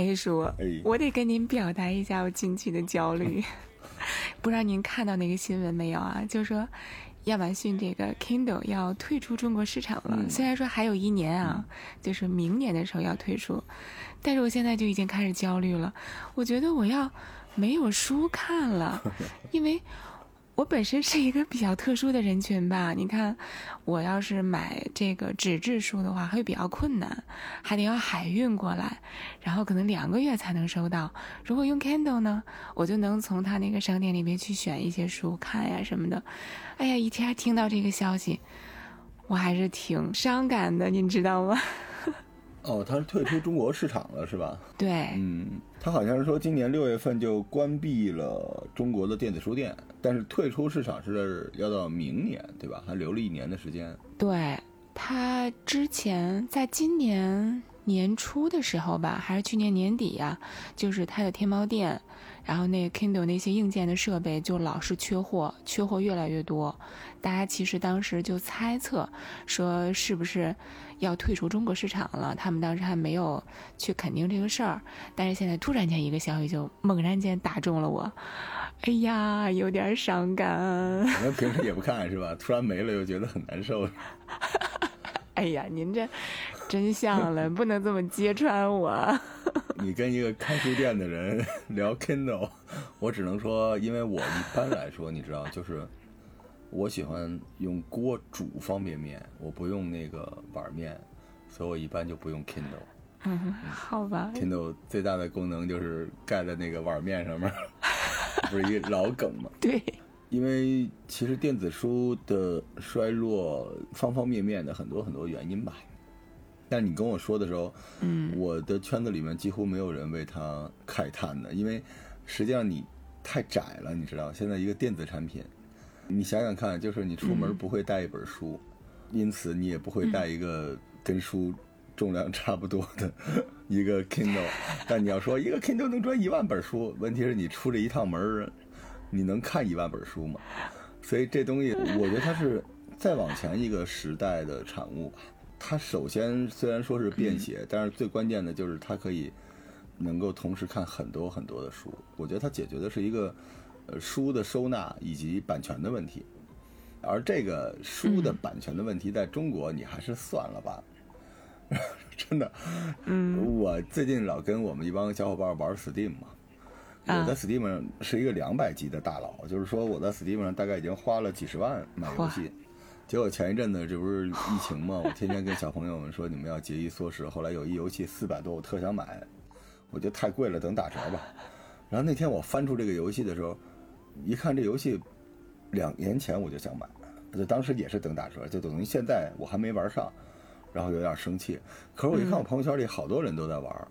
哎叔，哎我得跟您表达一下我近期的焦虑。不知道您看到那个新闻没有啊？就说亚马逊这个 Kindle 要退出中国市场了。嗯虽然说还有一年啊，就是明年的时候要退出，但是我现在就已经开始焦虑了。我觉得我要没有书看了，因为。我本身是一个比较特殊的人群吧，你看，我要是买这个纸质书的话，会比较困难，还得要海运过来，然后可能两个月才能收到。如果用 Kindle 呢，我就能从他那个商店里面去选一些书看呀什么的。哎呀，一天听到这个消息，我还是挺伤感的，您知道吗？哦，它是退出中国市场了，是吧？对，嗯，它好像是说今年六月份就关闭了中国的电子书店，但是退出市场是要到明年，对吧？还留了一年的时间。对他之前在今年年初的时候吧，还是去年年底呀、就是他的天猫店，然后那 Kindle 那些硬件的设备就老是缺货，缺货越来越多。大家其实当时就猜测说是不是要退出中国市场了，他们当时还没有去肯定这个事儿，但是现在突然间一个消息就猛然间打中了我，哎呀，有点伤感。可能平时也不看是吧？突然没了又觉得很难受。哎呀，您这真像了，不能这么揭穿我。你跟一个开书店的人 聊 Kindle，我只能说，因为我一般来说，你知道，就是我喜欢用锅煮方便面，我不用那个碗面，所以我一般就不用 Kindle。嗯，好吧，Kindle 最大的功能就是盖在那个碗面上面，不是一个老梗吗？对，因为其实电子书的衰落，方方面面的很多很多原因吧。但你跟我说的时候，嗯，我的圈子里面几乎没有人为它慨叹的，因为实际上你太窄了，你知道，现在一个电子产品，你想想看，就是你出门不会带一本书，因此你也不会带一个跟书重量差不多的 一个 Kindle，但你要说一个 Kindle 能装一万本书，问题是你出这一趟门儿，你能看一万本书吗？所以这东西，我觉得它是再往前一个时代的产物吧。它首先虽然说是便携，但是最关键的就是它可以能够同时看很多很多的书。我觉得它解决的是一个呃书的收纳以及版权的问题，而这个书的版权的问题在中国你还是算了吧。真的，嗯，我最近老跟我们一帮小伙伴玩 Steam 嘛，啊我在 Steam 上是一个两百级的大佬，就是说我在 Steam 上大概已经花了几十万买游戏。结果前一阵子这不是疫情嘛，我天天跟小朋友们说你们要节衣缩食。后来有一游戏四百多，我特想买，我觉得太贵了，等打折吧。然后那天我翻出这个游戏的时候，一看这游戏两年前我就想买，就当时也是等打折，就等于现在我还没玩上，然后有点生气。可是我一看我朋友圈里好多人都在玩，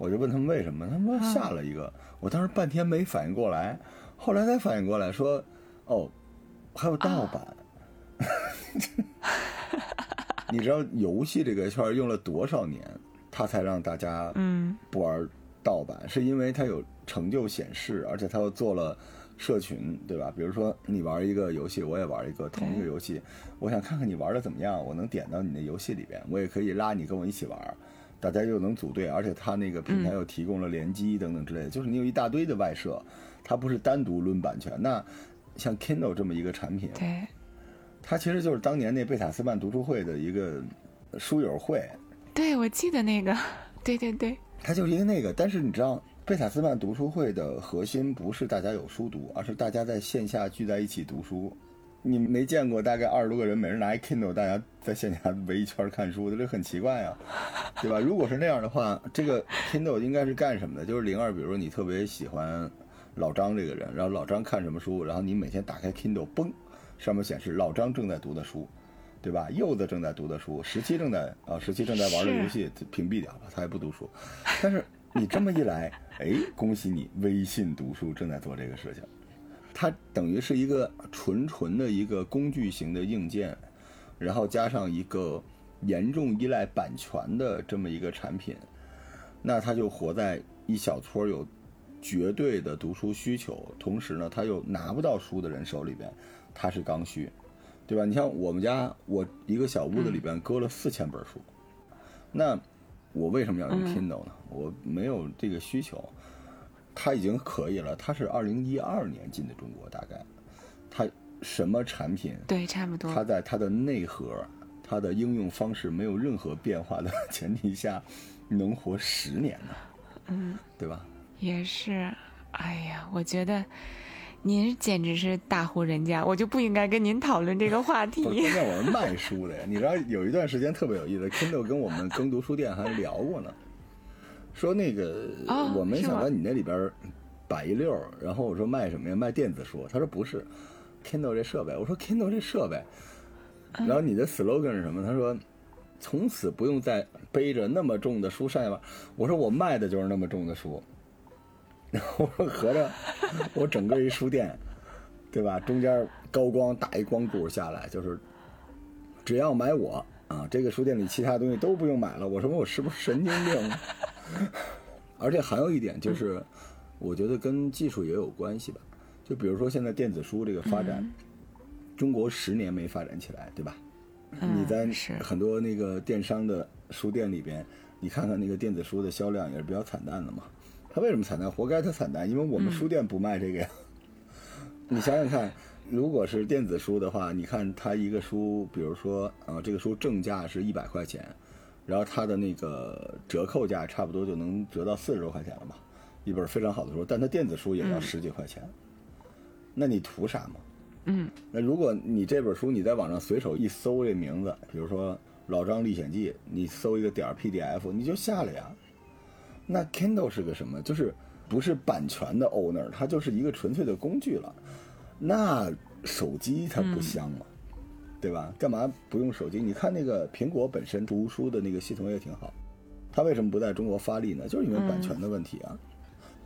我就问他们为什么，他们说下了一个，我当时半天没反应过来，后来才反应过来说，哦，还有盗版。你知道游戏这个圈用了多少年，他才让大家嗯不玩盗版？是因为他有成就显示，而且他又做了社群，对吧？比如说你玩一个游戏，我也玩一个同一个游戏，我想看看你玩的怎么样，我能点到你的游戏里边，我也可以拉你跟我一起玩，大家又能组队，而且它那个平台又提供了联机等等之类的，就是你有一大堆的外设，它不是单独论版权。那像 Kindle 这么一个产品，对，它其实就是当年那贝塔斯曼读书会的一个书友会，对，我记得那个，对对对，它就是一个那个。但是你知道，贝塔斯曼读书会的核心不是大家有书读，而是大家在线下聚在一起读书。你没见过大概二十多个人，每人拿一 Kindle，大家在线下围一圈看书的，这很奇怪啊，对吧？如果是那样的话，这个 Kindle 应该是干什么的？就是零二，比如说你特别喜欢老张这个人，然后老张看什么书，然后你每天打开 Kindle，嘣，上面显示老张正在读的书，对吧？柚子正在读的书，十七正在啊，十七正在玩的游戏，屏蔽掉了，他也不读书。但是你这么一来，哎，恭喜你，微信读书正在做这个事情。它等于是一个纯纯的一个工具型的硬件，然后加上一个严重依赖版权的这么一个产品，那它就活在一小撮有绝对的读书需求，同时呢，他又拿不到书的人手里边，它是刚需，对吧？你像我们家，我一个小屋子里边搁了四千本书，那我为什么要用 Kindle 呢？我没有这个需求。它已经可以了，他是二零一二年进的中国，大概，他什么产品？对，差不多。他在他的内核、他的应用方式没有任何变化的前提下，能活十年呢？嗯，对吧？也是。哎呀，我觉得您简直是大户人家，我就不应该跟您讨论这个话题。关键我是卖书的呀，你知道有一段时间特别有意思，Kindle 跟我们耕读书店还聊过呢。说那个，我没想到你那里边摆一溜儿，然后我说卖什么呀？卖电子书。他说不是，Kindle 这设备。我说 Kindle 这设备。然后你的 slogan 是什么？他说从此不用再背着那么重的书上下班。我说我卖的就是那么重的书。然后我说合着我整个一书店，对吧？中间高光打一光柱下来，就是只要买我啊，这个书店里其他东西都不用买了。我说我是不是神经病？而且还有一点就是，我觉得跟技术也有关系吧。就比如说现在电子书这个发展，中国十年没发展起来，对吧？你在很多那个电商的书店里边，你看看那个电子书的销量也是比较惨淡的嘛。它为什么惨淡？活该它惨淡，因为我们书店不卖这个呀。你想想看，如果是电子书的话，你看它一个书，比如说啊，这个书正价是一百块钱。然后它的那个折扣价差不多就能折到四十多块钱了嘛，一本非常好的书，但它电子书也要十几块钱，那你图啥嘛？嗯，那如果你这本书你在网上随手一搜这名字，比如说《老张历险记》，你搜一个点 PDF，你就下了呀。那 Kindle 是个什么？就是不是版权的 owner，它就是一个纯粹的工具了。那手机它不香吗？对吧？干嘛不用手机？你看那个苹果本身读书的那个系统也挺好，它为什么不在中国发力呢？就是因为版权的问题啊。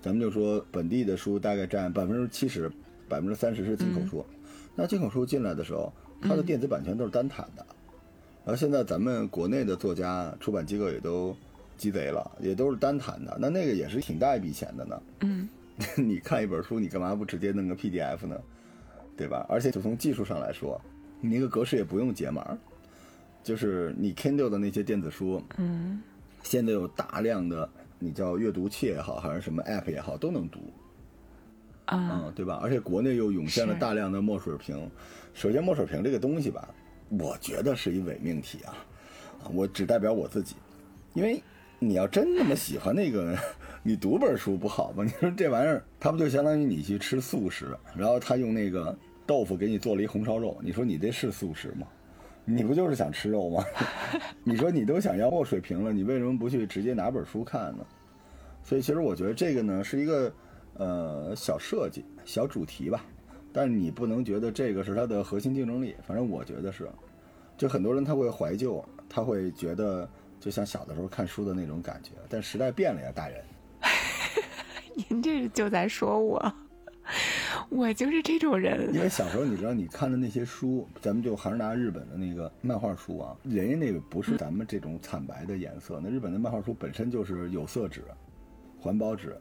咱们就说本地的书大概占百分之七十，百分之三十是进口书。那进口书进来的时候，它的电子版权都是单谈的。然后现在咱们国内的作家、出版机构也都鸡贼了，也都是单谈的。那那个也是挺大一笔钱的呢。嗯，你看一本书，你干嘛不直接弄个 PDF 呢？对吧？而且就从技术上来说。你那个格式也不用解码，就是你 Kindle 的那些电子书，嗯，现在有大量的你叫阅读器也好，还是什么 App 也好，都能读，啊，嗯，对吧？而且国内又涌现了大量的墨水屏。首先，墨水屏这个东西吧，我觉得是一伪命题啊，我只代表我自己，因为你要真那么喜欢那个，你读本书不好吗？你说这玩意儿，它不就相当于你去吃素食，然后他用那个。豆腐给你做了一红烧肉，你说你这是素食吗？你不就是想吃肉吗？你说你都想要墨水平了，你为什么不去直接拿本书看呢？所以其实我觉得这个呢是一个呃小设计、小主题吧，但是你不能觉得这个是它的核心竞争力。反正我觉得是，就很多人他会怀旧，他会觉得就像小的时候看书的那种感觉。但时代变了呀，大人。您这就在说我。我就是这种人，因为小时候你知道，你看的那些书，咱们就还是拿日本的那个漫画书啊，人家那个不是咱们这种惨白的颜色，那日本的漫画书本身就是有色纸、环保纸。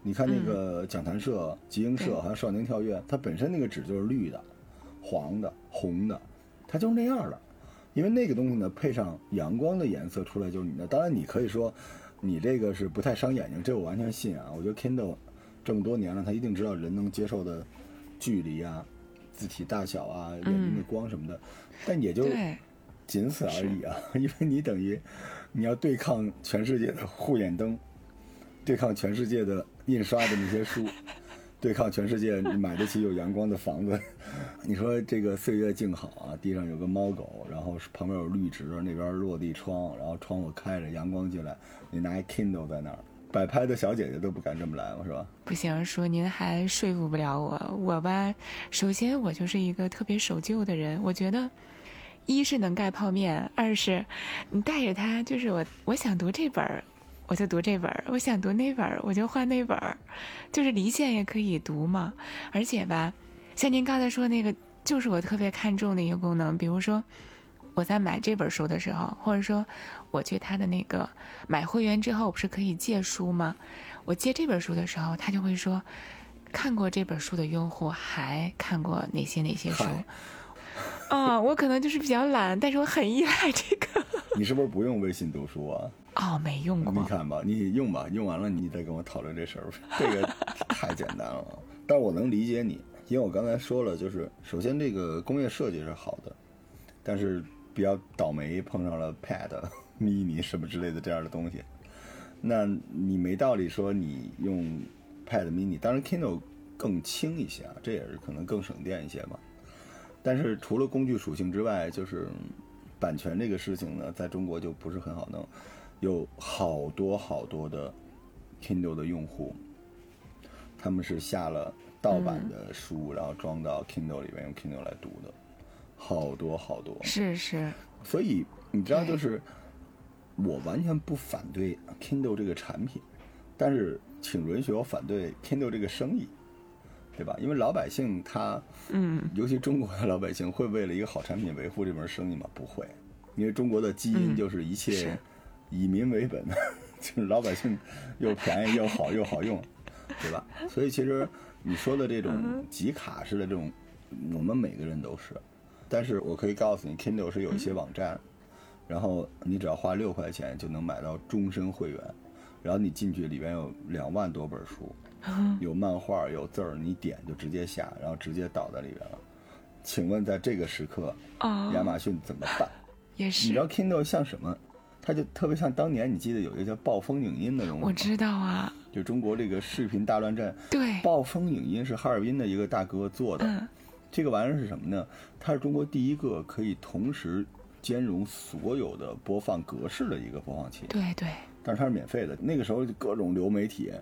你看那个讲谈社、集英社还有少年跳跃，它本身那个纸就是绿的、黄的、红的，它就是那样的。因为那个东西呢，配上阳光的颜色出来就是你的。当然，你可以说你这个是不太伤眼睛，这我完全信啊。我觉得 Kindle。这么多年了，他一定知道人能接受的距离啊、字体大小啊、眼睛的光什么的，但也就仅此而已啊。因为你等于你要对抗全世界的护眼灯，对抗全世界的印刷的那些书，对抗全世界买得起有阳光的房子。你说这个岁月静好啊，地上有个猫狗，然后旁边有绿植，那边落地窗，然后窗户开着，阳光进来，你拿一 Kindle 在那儿。摆拍的小姐姐都不敢这么来，是吧？不行，叔，您还说服不了我。我吧，首先我就是一个特别守旧的人。我觉得，一是能盖泡面，二是你带着它，就是我我想读这本儿，我就读这本儿；我想读那本儿，我就换那本儿。就是离线也可以读嘛。而且吧，像您刚才说那个，就是我特别看重的一个功能，比如说。我在买这本书的时候，或者说我去他的那个买会员之后，不是可以借书吗？我借这本书的时候，他就会说，看过这本书的用户还看过哪些哪些书？啊，我可能就是比较懒，但是我很依赖这个。你是不是不用微信读书啊？哦，没用过。你看吧，你用吧，用完了你再跟我讨论这事儿，这个太简单了。但我能理解你，因为我刚才说了，就是首先这个工业设计是好的，但是比较倒霉碰上了 Pad Mini 什么之类的这样的东西。那你没道理说你用 Pad Mini，当然 Kindle 更轻一些啊，这也是可能更省电一些嘛。但是除了工具属性之外，就是版权这个事情呢，在中国就不是很好弄。有好多好多的 Kindle 的用户，他们是下了盗版的书，然后装到 Kindle 里面用 Kindle 来读的，好多好多。是是。所以你知道，就是我完全不反对 Kindle 这个产品，但是请允许我反对 Kindle 这个生意，对吧？因为老百姓他，嗯，尤其中国的老百姓会为了一个好产品维护这门生意吗？不会，因为中国的基因就是一切。以民为本，就是老百姓又便宜又好又好用，对吧？所以其实你说的这种集卡式的这种，我们每个人都是。但是我可以告诉你，Kindle 是有一些网站，然后你只要花六块钱就能买到终身会员，然后你进去里边有两万多本书，有漫画有字儿，你点就直接下，然后直接导在里边了。请问在这个时刻，亚马逊怎么办？也是。你知道 Kindle 像什么？它就特别像当年，你记得有一个叫暴风影音的东西我知道啊，就中国这个视频大乱战。对，暴风影音是哈尔滨的一个大哥做的。嗯，这个玩意儿是什么呢？它是中国第一个可以同时兼容所有的播放格式的一个播放器。对对。但是它是免费的。那个时候各种流媒体，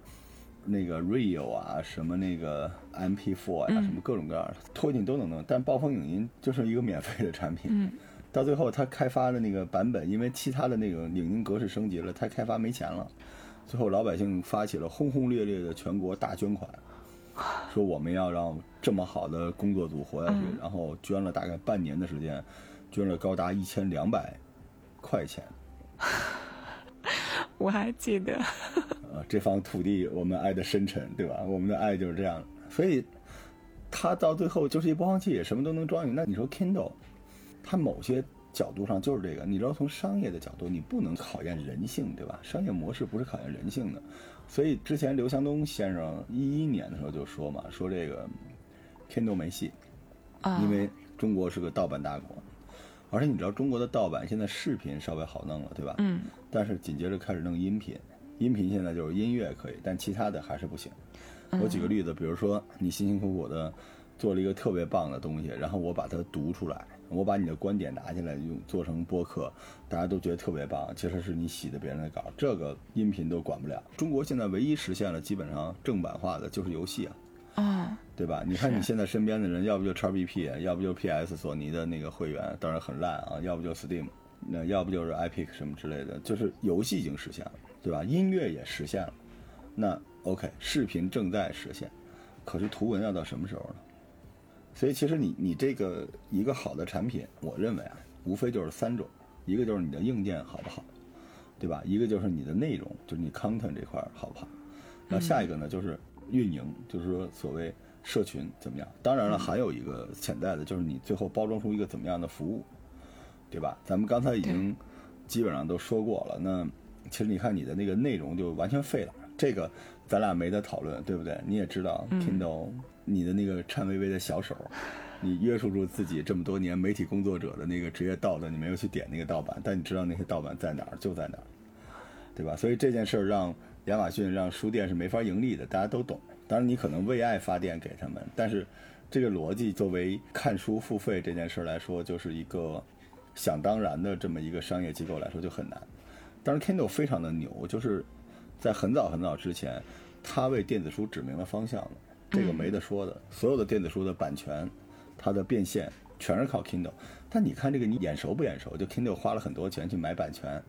那个 Real 啊，什么那个 MP4 呀，什么各种各样的拖进都能弄。但暴风影音就是一个免费的产品。嗯。到最后，他开发的那个版本，因为其他的那个影音格式升级了，他开发没钱了。最后，老百姓发起了轰轰烈烈的全国大捐款，说我们要让这么好的工作组活下去。然后捐了大概半年的时间，捐了高达一千两百块钱。我还记得。呃，这方土地我们爱的深沉，对吧？我们的爱就是这样。所以，他到最后就是一播放器，什么都能装进去。那你说 Kindle？它某些角度上就是这个，你知道，从商业的角度，你不能考验人性，对吧？商业模式不是考验人性的。所以之前刘强东先生一一年的时候就说嘛，说这个 Kindle 没戏，因为中国是个盗版大国，而且你知道中国的盗版现在视频稍微好弄了，对吧？嗯。但是紧接着开始弄音频，音频现在就是音乐可以，但其他的还是不行。我举个例子，比如说你辛辛苦苦的做了一个特别棒的东西，然后我把它读出来。我把你的观点拿进来用做成播客，大家都觉得特别棒。其实是你洗的别人的稿，这个音频都管不了。中国现在唯一实现了基本上正版化的就是游戏啊，啊，对吧？你看你现在身边的人，要不就 XBP，要不就 PS 索尼的那个会员，当然很烂啊，要不就 Steam，那要不就是 Epic 什么之类的，就是游戏已经实现了，对吧？音乐也实现了，那 OK，视频正在实现，可是图文要到什么时候呢？所以其实你你这个一个好的产品，我认为啊，无非就是三种，一个就是你的硬件好不好，对吧？一个就是你的内容，就是你 content 这块好不好？那下一个呢，就是运营，就是说所谓社群怎么样？当然了，还有一个潜在的，就是你最后包装出一个怎么样的服务，对吧？咱们刚才已经基本上都说过了。那其实你看你的那个内容就完全废了，这个咱俩没得讨论，对不对？你也知道，Kindle。你的那个颤巍巍的小手，你约束住自己这么多年媒体工作者的那个职业道德，你没有去点那个盗版，但你知道那些盗版在哪儿，就在哪儿，对吧？所以这件事儿让亚马逊让书店是没法盈利的，大家都懂。当然你可能为爱发电给他们，但是这个逻辑作为看书付费这件事儿来说，就是一个想当然的这么一个商业机构来说就很难。当然 Kindle 非常的牛，就是在很早很早之前，他为电子书指明了方向。这个没得说的，所有的电子书的版权，它的变现全是靠 Kindle。但你看这个，你眼熟不眼熟？就 Kindle 花了很多钱去买版权，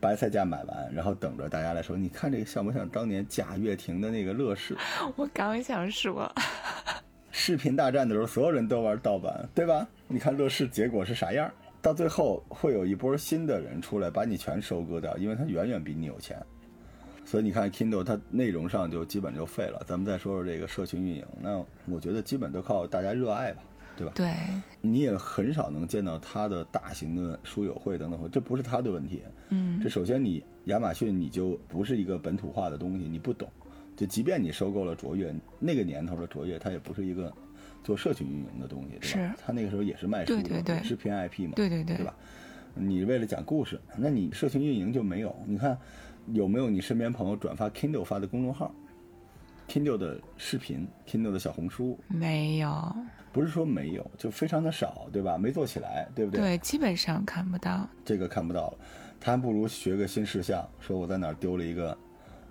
白菜价买完，然后等着大家来说，你看这个像不像当年贾跃亭的那个乐视？我刚想说，视频大战的时候，所有人都玩盗版，对吧？你看乐视结果是啥样？到最后会有一波新的人出来把你全收割掉，因为他远远比你有钱。所以你看，Kindle 它内容上就基本就废了。咱们再说说这个社群运营，那我觉得基本都靠大家热爱吧。对吧？对，你也很少能见到它的大型的书友会等等，这不是它的问题。嗯这首先你亚马逊你就不是一个本土化的东西，你不懂。就即便你收购了卓越，那个年头的卓越，它也不是一个做社群运营的东西，对吧？是它那个时候也是卖书的，对对对也是偏 IP 嘛，对对对对吧？你为了讲故事，那你社群运营就没有。你看有没有你身边朋友转发 Kindle 发的公众号，Kindle 的视频，Kindle 的小红书，没有，不是说没有，就非常的少，对吧？没做起来，对不对？对，基本上看不到。这个看不到了，他还不如学个新事项，说我在哪儿丢了一个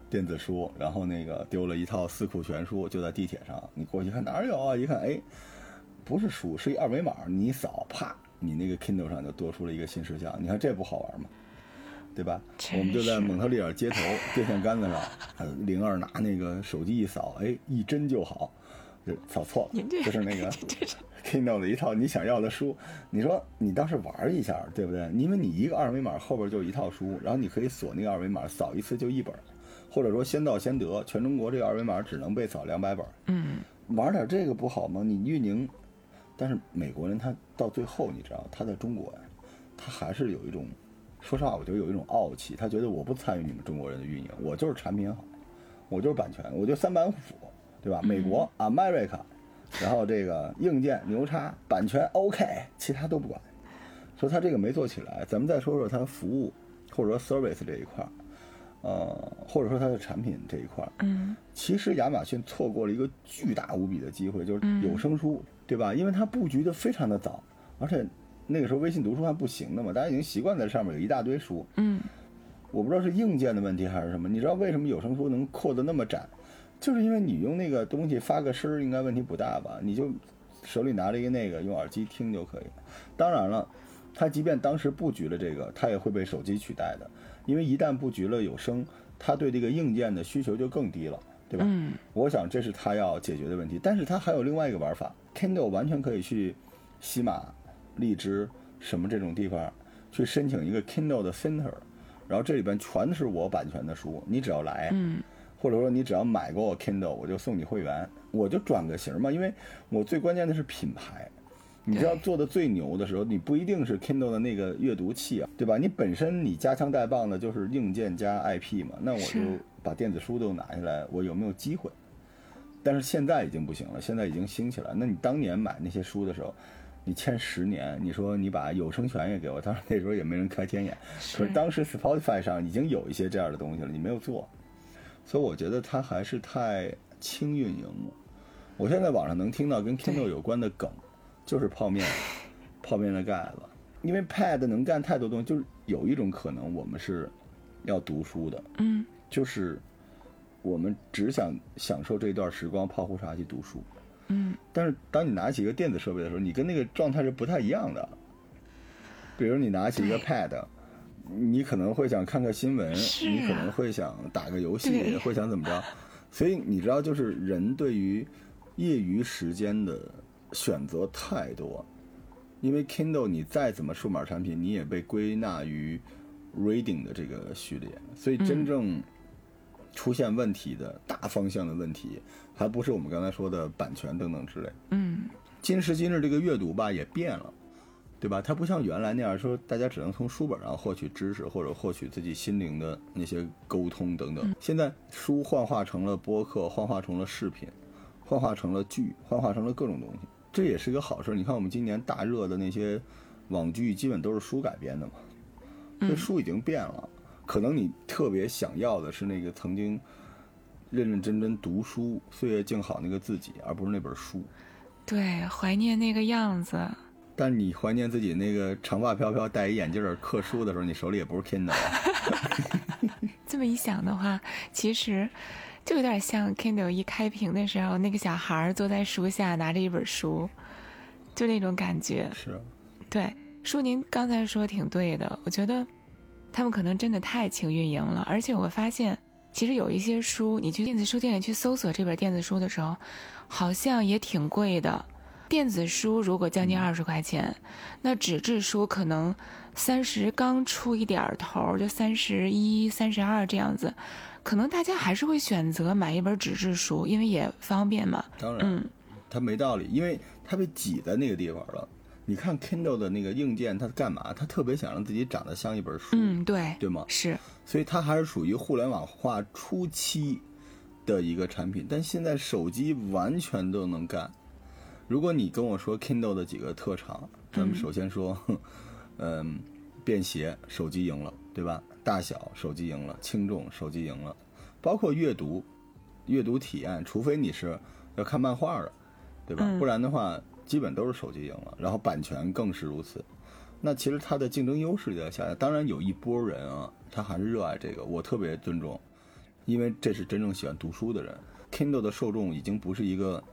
电子书，然后那个丢了一套四库全书，就在地铁上，你过去看哪儿有啊？一看，哎，不是书，是一二维码，你一扫，啪，你那个 Kindle 上就多出了一个新事项，你看这不好玩吗？对吧？我们就在蒙特利尔街头电线杆子上，呃灵儿拿那个手机一扫，哎，一针就好，就扫错了就是那个 Kindle 的一套你想要的书，你说你倒是玩一下，对不对？因为你一个二维码后边就一套书，然后你可以锁那个二维码，扫一次就一本，或者说先到先得，全中国这个二维码只能被扫两百本，嗯，玩点这个不好吗？你运营，但是美国人他到最后，你知道他在中国呀，他还是有一种，说实话，我觉得有一种傲气，他觉得我不参与你们中国人的运营，我就是产品好，我就是版权，我就三板斧，对吧？美国 America，然后这个硬件牛叉，版权 OK，其他都不管。所以他这个没做起来，咱们再说说他服务或者说 service 这一块儿，呃，或者说它的产品这一块儿，嗯，其实亚马逊错过了一个巨大无比的机会，就是有声书，对吧？因为它布局的非常的早，而且那个时候微信读书还不行的嘛，大家已经习惯在上面有一大堆书。嗯，我不知道是硬件的问题还是什么，你知道为什么有声书能扩得那么窄？就是因为你用那个东西发个声儿，应该问题不大吧？你就手里拿着一个那个，用耳机听就可以。当然了，它即便当时布局了这个，它也会被手机取代的，因为一旦布局了有声，它对这个硬件的需求就更低了，对吧？嗯，我想这是它要解决的问题。但是它还有另外一个玩法，Kindle 完全可以去喜马、荔枝什么这种地方去申请一个 Kindle 的 Center，然后这里边全是我版权的书，你只要来，嗯，或者说你只要买过我 Kindle，我就送你会员，我就转个型嘛。因为我最关键的是品牌，你知道做的最牛的时候，你不一定是 Kindle 的那个阅读器啊，对吧？你本身你夹枪带棒的就是硬件加 IP 嘛，那我就把电子书都拿下来，我有没有机会？但是现在已经不行了，现在已经兴起来。那你当年买那些书的时候，你签十年，你说你把有声权也给我，当然那时候也没人开天眼。可是当时 Spotify 上已经有一些这样的东西了，你没有做，所以我觉得它还是太轻运营了。我现在网上能听到跟 Kindle 有关的梗，就是泡面，泡面的盖子，因为 Pad 能干太多东西，就是有一种可能我们是要读书的，嗯，就是我们只想享受这段时光，泡壶茶去读书。嗯，但是当你拿起一个电子设备的时候，你跟那个状态是不太一样的。比如你拿起一个 Pad，你可能会想看看新闻，是你可啊能会想打个游戏，对。会想怎么着。所以你知道，就是人对于业余时间的选择太多，因为 Kindle 你再怎么数码产品，你也被归纳于 reading 的这个序列，所以真正出现问题的大方向的问题，还不是我们刚才说的版权等等之类。嗯，今时今日这个阅读吧也变了，对吧？它不像原来那样说，大家只能从书本上获取知识或者获取自己心灵的那些沟通等等。现在书幻化成了播客，幻化成了视频，幻化成了剧，幻化成了各种东西，这也是个好事。你看我们今年大热的那些网剧，基本都是书改编的嘛，这书已经变了。可能你特别想要的是那个曾经认认真真读书、岁月静好那个自己，而不是那本书。对，怀念那个样子。但你怀念自己那个长发飘飘、戴一眼镜儿刻书的时候，你手里也不是 Kindle 啊。这么一想的话，其实就有点像 Kindle 一开屏的时候，那个小孩儿坐在书下拿着一本书，就那种感觉。是，对，叔您刚才说挺对的，我觉得他们可能真的太轻运营了，而且我发现，其实有一些书，你去电子书店里去搜索这本电子书的时候，好像也挺贵的。电子书如果将近二十块钱，那纸质书可能三十刚出一点儿头儿，就三十一、三十二这样子，可能大家还是会选择买一本纸质书，因为也方便嘛。当然，嗯，它没道理，因为它被挤在那个地方了。你看 Kindle 的那个硬件，它干嘛？它特别想让自己长得像一本书，嗯，对，对吗？是，所以它还是属于互联网化初期的一个产品，但现在手机完全都能干。如果你跟我说 Kindle 的几个特长，咱们首先说，嗯，便携，手机赢了，对吧？大小，手机赢了；轻重，手机赢了。包括阅读，阅读体验，除非你是要看漫画的，对吧？不然的话。基本都是手机赢了，然后版权更是如此。那其实它的竞争优势就在下降。当然有一波人啊，他还是热爱这个，我特别尊重，因为这是真正喜欢读书的人。Kindle 的受众已经不是一个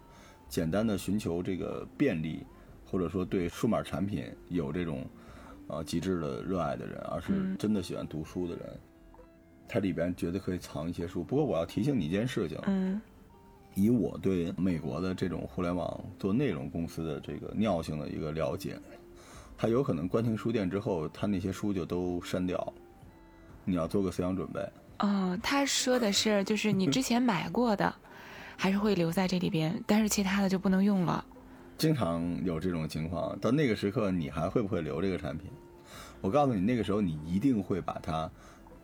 简单的寻求这个便利，或者说对数码产品有这种啊极致的热爱的人，而是真的喜欢读书的人。它里边绝对可以藏一些书。不过我要提醒你一件事情。嗯。以我对美国的这种互联网做内容公司的这个尿性的一个了解，他有可能关停书店之后，他那些书就都删掉，你要做个思想准备。哦，他说的是，就是你之前买过的，还是会留在这里边，但是其他的就不能用了。经常有这种情况，到那个时刻，你还会不会留这个产品？我告诉你，那个时候你一定会把它，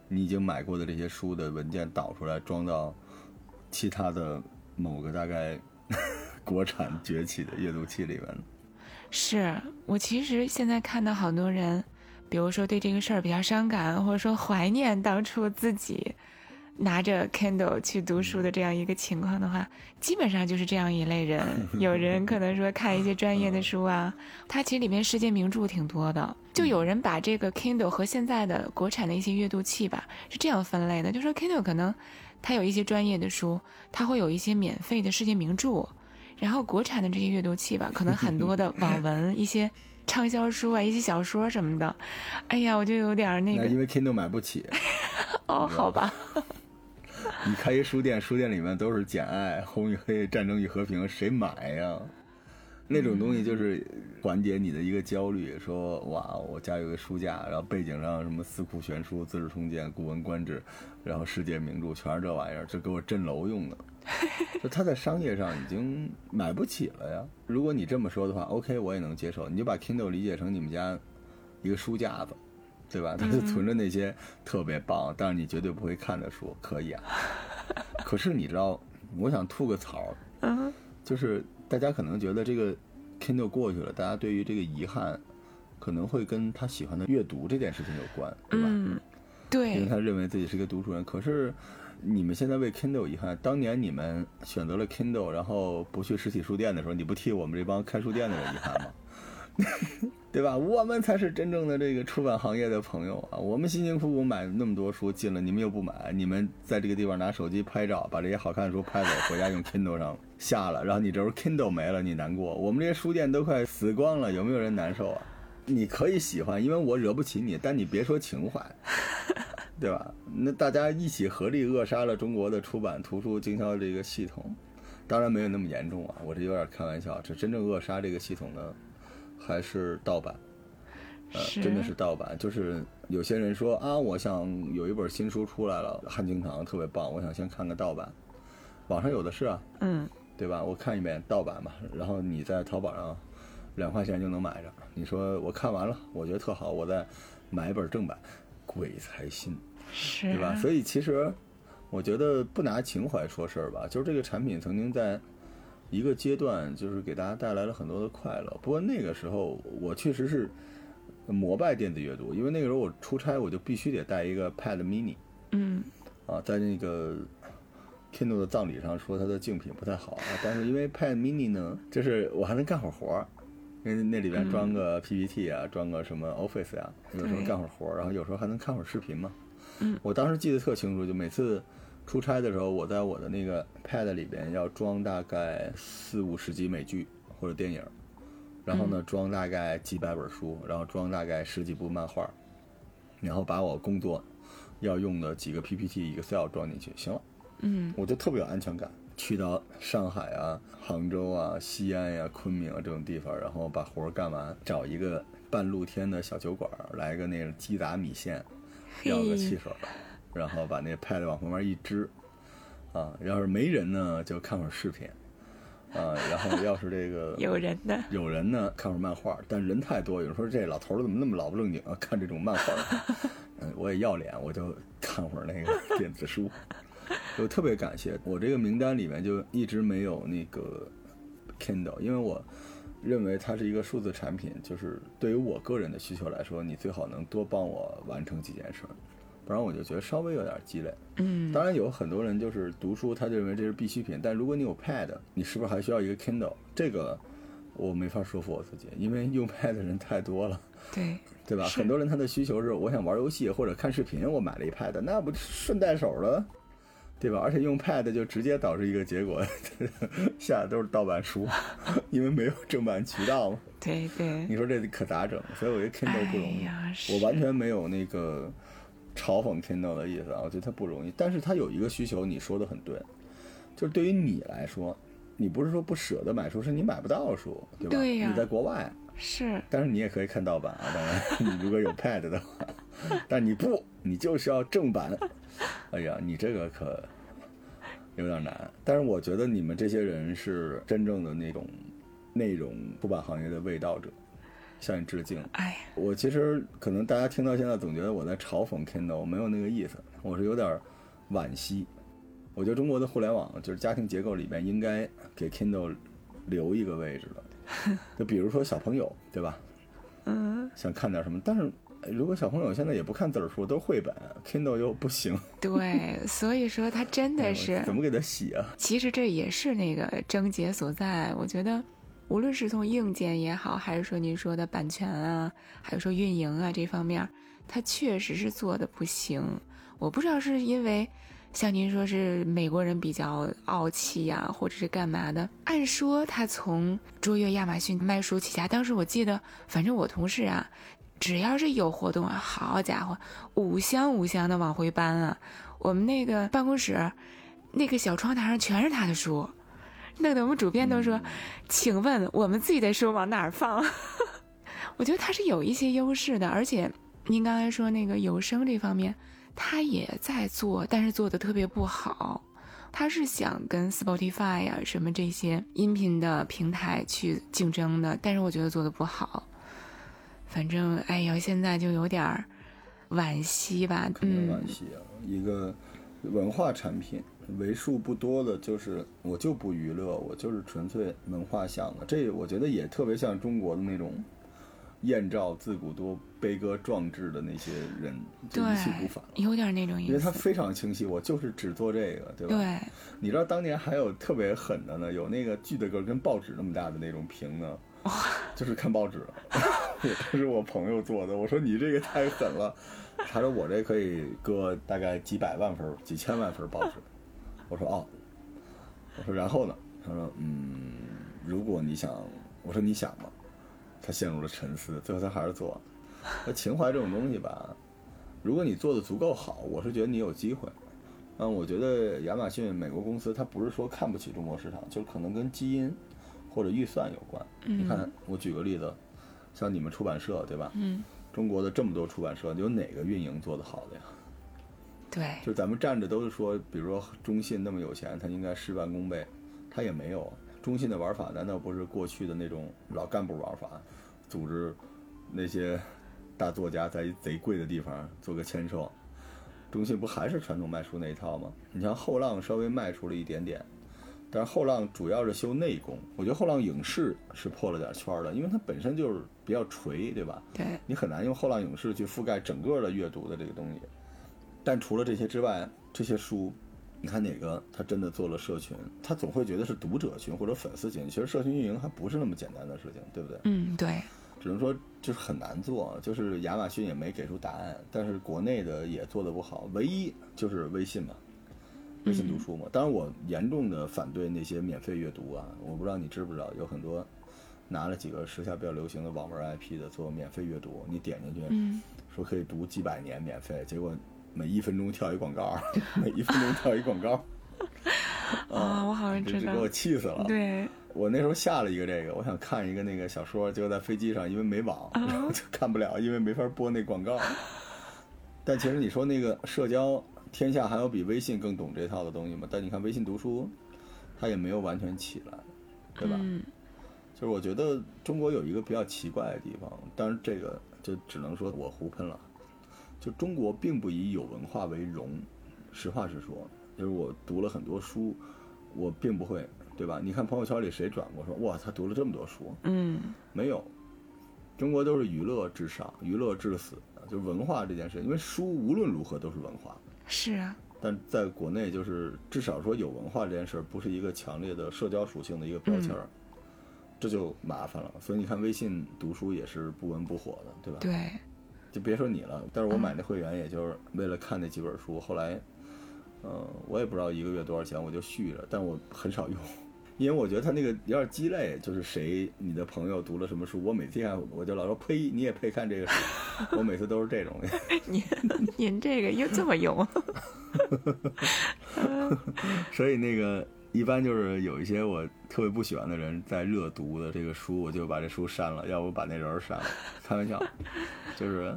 你已经买过的这些书的文件导出来，装到其他的。某个大概 国产崛起的阅读器里面，是我其实现在看到好多人，比如说对这个事儿比较伤感，或者说怀念当初自己拿着 Kindle 去读书的这样一个情况的话，基本上就是这样一类人。有人可能说看一些专业的书啊，它其实里面世界名著挺多的。就有人把这个 Kindle 和现在的国产的一些阅读器吧，是这样分类的，就说 Kindle 可能。它有一些专业的书，它会有一些免费的世界名著，然后国产的这些阅读器吧，可能很多的网文、一些畅销书啊、一些小说什么的。哎呀，我就有点那个。因为 Kindle 买不起。哦，好吧。你开一书店，书店里面都是《简爱》《红与黑》《战争与和平》，谁买呀？那种东西就是缓解你的一个焦虑，说哇，我家有个书架，然后背景上什么《四库全书》《资治通鉴》《古文观止》，然后世界名著全是这玩意儿，就给我镇楼用的。就他在商业上已经买不起了呀。如果你这么说的话，OK，我也能接受。你就把 Kindle 理解成你们家一个书架子，对吧？他就存着那些特别棒，但是你绝对不会看的书，可以啊。可是你知道，我想吐个槽，就是。大家可能觉得这个 Kindle 过去了，大家对于这个遗憾，可能会跟他喜欢的阅读这件事情有关，对吧？嗯，对。因为他认为自己是一个读书人。可是，你们现在为 Kindle 遗憾，当年你们选择了 Kindle，然后不去实体书店的时候，你不替我们这帮开书店的人遗憾吗？对吧？我们才是真正的这个出版行业的朋友啊！我们辛辛苦苦买那么多书进了，你们又不买，你们在这个地方拿手机拍照，把这些好看的书拍走，回家用 Kindle 上下了，然后你这时候 Kindle 没了，你难过。我们这些书店都快死光了，有没有人难受啊？你可以喜欢，因为我惹不起你，但你别说情怀，对吧？那大家一起合力扼杀了中国的出版图书经销这个系统，当然没有那么严重啊，我这有点开玩笑。这真正扼杀这个系统呢？还是盗版，呃，真的是盗版。就是有些人说啊，我想有一本新书出来了，《汉经堂》特别棒，我想先看个盗版。网上有的是啊，嗯，对吧？我看一遍盗版嘛，然后你在淘宝上两块钱就能买着。你说我看完了，我觉得特好，我再买一本正版，鬼才信，是，对吧？所以其实我觉得不拿情怀说事儿吧，就是这个产品曾经在。一个阶段就是给大家带来了很多的快乐，不过那个时候我确实是膜拜电子阅读，因为那个时候我出差我就必须得带一个 Pad Mini，嗯，啊，在那个 Kindle 的葬礼上说它的竞品不太好，啊但是因为 Pad Mini 呢，就是我还能干会儿活儿，因为那里边装个 PPT 啊，装个什么 Office 啊，有时候干会儿活儿，然后有时候还能看会儿视频嘛，嗯，我当时记得特清楚，就每次。出差的时候，我在我的那个 Pad 里边要装大概四五十集美剧或者电影，然后呢装大概几百本书，然后装大概十几部漫画，然后把我工作要用的几个 PPT、Excel 装进去，行了，嗯，我就特别有安全感。去到上海啊、杭州啊、西安呀、昆明啊这种地方，然后把活儿干完，找一个半露天的小酒馆，来个那个鸡杂米线，要个汽水。然后把那 pad 往旁边一支，啊，要是没人呢，就看会儿视频，啊，然后要是这个 有人的，有人呢看会儿漫画，但人太多，有人说这老头儿怎么那么老不正经啊？看这种漫画，嗯，我也要脸，我就看会儿那个 电子书。就特别感谢我这个名单里面就一直没有那个 Kindle，因为我认为它是一个数字产品，就是对于我个人的需求来说，你最好能多帮我完成几件事儿，不然我就觉得稍微有点鸡肋。嗯，当然有很多人就是读书，他就认为这是必需品。但如果你有 Pad，你是不是还需要一个 Kindle？这个我没法说服我自己，因为用 Pad 的人太多了，对，对吧？很多人他的需求是我想玩游戏或者看视频，我买了一 Pad，那不顺带手了，对吧？而且用 Pad 就直接导致一个结果，下的都是盗版书，因为没有正版渠道嘛。对对，你说这可咋整？所以我觉得 Kindle 不容易。我完全没有那个嘲讽 Kindle 的意思啊，我觉得它不容易，但是它有一个需求，你说的很对，就是对于你来说，你不是说不舍得买书，是你买不到书，对吧？对呀你在国外，是，但是你也可以看盗版啊，当然 你如果有 Pad 的话，但你不，你就是要正版。哎呀，你这个可有点难。但是我觉得你们这些人是真正的那种内容出版行业的卫道者，向你致敬。哎呀，我其实可能大家听到现在总觉得我在嘲讽 Kindle，我没有那个意思，我是有点惋惜。我觉得中国的互联网就是家庭结构里面应该给 Kindle 留一个位置的，就比如说小朋友，对吧？嗯，想看点什么，但是呃如果小朋友现在也不看字儿书，都是绘本，Kindle 又不行，对，所以说他真的是怎么给他洗啊？其实这也是那个症结所在。我觉得，无论是从硬件也好，还是说您说的版权啊，还有说运营啊这方面，它确实是做的不行。我不知道是因为像您说是美国人比较傲气呀、或者是干嘛的。按说他从卓越亚马逊卖书起家，当时我记得，反正我同事啊，只要是有活动啊，好家伙，五箱五箱的往回搬啊。我们那个办公室，那个小窗台上全是他的书，弄得我们主编都说：“请问我们自己的书往哪儿放？” 我觉得他是有一些优势的，而且您刚才说那个有声这方面，他也在做，但是做的特别不好。他是想跟 Spotify 呀、什么这些音频的平台去竞争的，但是我觉得做的不好。反正哎呀，现在就有点儿惋惜吧。嗯惋惜啊，一个文化产品，为数不多的，就是我就不娱乐，我就是纯粹文化向的。这我觉得也特别像中国的那种燕赵自古多悲歌壮志的那些人，一去不返。，有点那种意思因为他。非常清晰，我就是只做这个，对吧？对，你知道当年还有特别狠的呢，有那个锯的个跟报纸那么大的那种屏呢，就是看报纸，这是我朋友做的。我说你这个太狠了，他说我这可以搁大概几百万份、几千万份报纸。我说哦，我说然后呢？他说嗯，如果你想，我说你想吗？他陷入了沉思，最后他还是做。那情怀这种东西吧，如果你做的足够好，我是觉得你有机会。嗯，我觉得亚马逊美国公司它不是说看不起中国市场，就是可能跟基因或者预算有关。你看，我举个例子，像你们出版社对吧？嗯，中国的这么多出版社，有哪个运营做得好的呀？对，就咱们站着都是说，比如说中信那么有钱，他应该事半功倍，他也没有。中信的玩法难道不是过去的那种老干部玩法，组织那些大作家在一贼贵的地方做个签售？中信不还是传统卖书那一套吗？你像后浪稍微卖出了一点点，但是后浪主要是修内功。我觉得后浪影视是破了点圈的，因为它本身就是比较垂，对吧？对，你很难用后浪影视去覆盖整个的阅读的这个东西。但除了这些之外，这些书，你看哪个他真的做了社群，他总会觉得是读者群或者粉丝群。其实社群运营还不是那么简单的事情，对不对？嗯，对，只能说就是很难做，就是亚马逊也没给出答案，但是国内的也做得不好，唯一就是微信嘛，微信读书嘛。当然，我严重的反对那些免费阅读啊，我不知道你知不知道，有很多拿了几个时下比较流行的网文 IP 的做免费阅读，你点进去，嗯，说可以读几百年免费，结果每一分钟跳一广告，每一分钟跳一广告，啊，我好像知道给我，气死了。对，我那时候下了一个这个，我想看一个那个小说，结果在飞机上因为没网，啊然后 就看不了，因为没法播那广告。但其实你说那个社交，天下还有比微信更懂这套的东西吗？但你看微信读书，它也没有完全起来。对吧？嗯就是我觉得中国有一个比较奇怪的地方，当然这个就只能说我胡喷了。就中国并不以有文化为荣，实话实说，就是我读了很多书，我并不会，对吧？你看朋友圈里谁转过说哇，他读了这么多书，嗯。没有，中国都是娱乐至上，娱乐至死，就是文化这件事，因为书无论如何都是文化，是啊，但在国内就是至少说有文化这件事儿不是一个强烈的社交属性的一个标签儿，这就麻烦了。所以你看微信读书也是不温不火的，对吧？对，就别说你了，但是我买那会员也就是为了看那几本书，后来，呃，我也不知道一个月多少钱，我就续着，但我很少用，因为我觉得他那个有点鸡肋，就是谁你的朋友读了什么书，我每次看我就老说呸，你也配看这个书，我每次都是这种。您您这个又这么用，所以那个一般就是有一些我特别不喜欢的人在热读的这个书，我就把这书删了，要不把那人删了。开玩笑，就是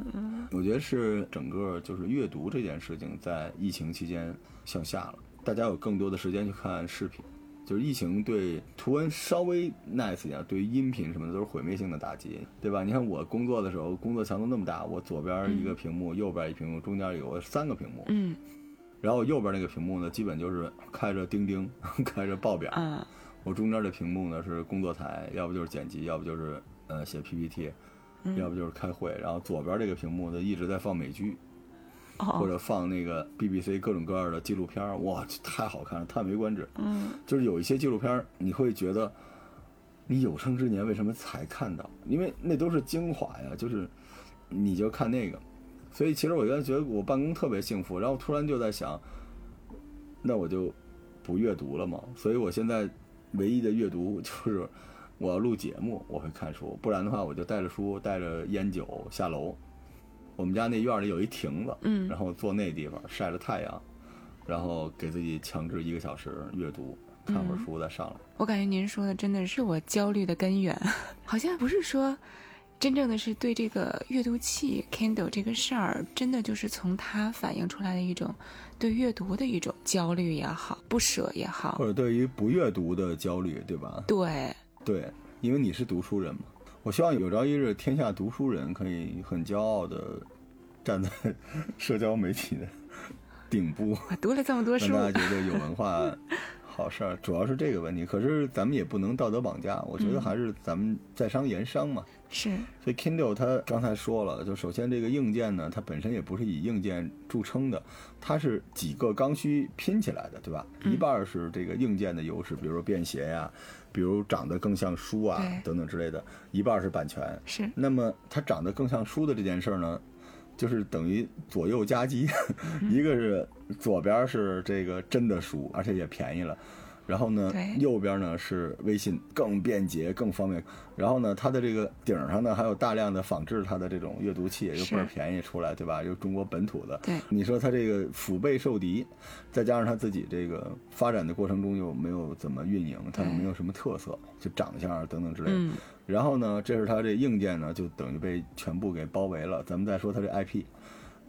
我觉得是整个就是阅读这件事情在疫情期间向下了，大家有更多的时间去看视频。就是疫情对图文稍微 nice 一点，对于音频什么的都是毁灭性的打击，对吧？你看我工作的时候，工作强度那么大，我左边一个屏幕，右边一屏幕，中间有三个屏幕，嗯然后右边那个屏幕呢，基本就是开着钉钉，开着报表。嗯我中间的屏幕呢是工作台，要不就是剪辑，要不就是呃写 PPT，要不就是开会。然后左边这个屏幕呢一直在放美剧，或哦者放那个 BBC 各种各样的纪录片儿，哇，太好看了，叹为观止。嗯就是有一些纪录片儿，你会觉得你有生之年为什么才看到？因为那都是精华呀，就是你就看那个。所以其实我原来觉得我办公特别幸福，然后突然就在想，那我就不阅读了嘛。所以我现在唯一的阅读就是我要录节目，我会看书，不然的话我就带着书、带着烟酒下楼。我们家那院里有一亭子，嗯然后坐那地方晒着太阳，然后给自己强制一个小时阅读，看会儿书再上来。我感觉您说的真的是我焦虑的根源，好像不是说真正的是对这个阅读器 Kindle 这个事儿，真的就是从它反映出来的一种对阅读的一种焦虑也好，不舍也好或，者对于不阅读的焦虑，对吧？对，对，因为你是读书人嘛。我希望有朝一日，天下读书人可以很骄傲的站在 社交媒体的顶部，我读了这么多书，让大家觉得有文化好事儿。主要是这个问题，可是咱们也不能道德绑架，我觉得还是咱们在商言商嘛。是，所以 Kindle 它刚才说了，就首先这个硬件呢，它本身也不是以硬件著称的，它是几个刚需拼起来的，对吧？一半是这个硬件的优势，比如说便携呀，比如长得更像书啊等等之类的；一半儿是版权。是，那么它长得更像书的这件事儿呢，就是等于左右夹击，一个是左边是这个真的书，而且也便宜了。然后呢，右边呢是微信，更便捷、更方便。然后呢，它的这个顶上呢还有大量的仿制它的这种阅读器，又是倍儿便宜出来，对吧？又中国本土的。对你说它这个腹背受敌，再加上它自己这个发展的过程中又没有怎么运营，它又没有什么特色，就长相啊等等之类的。嗯然后呢，这是它这硬件呢，就等于被全部给包围了。咱们再说它这 IP，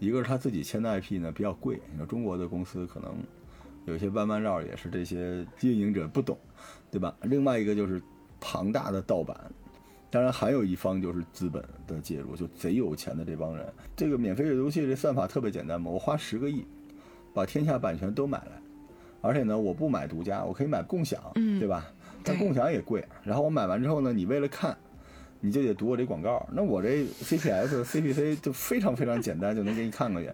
一个是他自己签的 IP 呢比较贵，你说中国的公司可能有些弯弯绕也是这些经营者不懂，对吧？另外一个就是庞大的盗版，当然还有一方就是资本的介入，就贼有钱的这帮人。这个免费阅读器这算法特别简单嘛，我花十个亿把天下版权都买来，而且呢，我不买独家，我可以买共享，对吧？但共享也贵，然后我买完之后呢，你为了看。你就得读我这广告，那我这 CPS、CPC 就非常非常简单，就能给你看过去，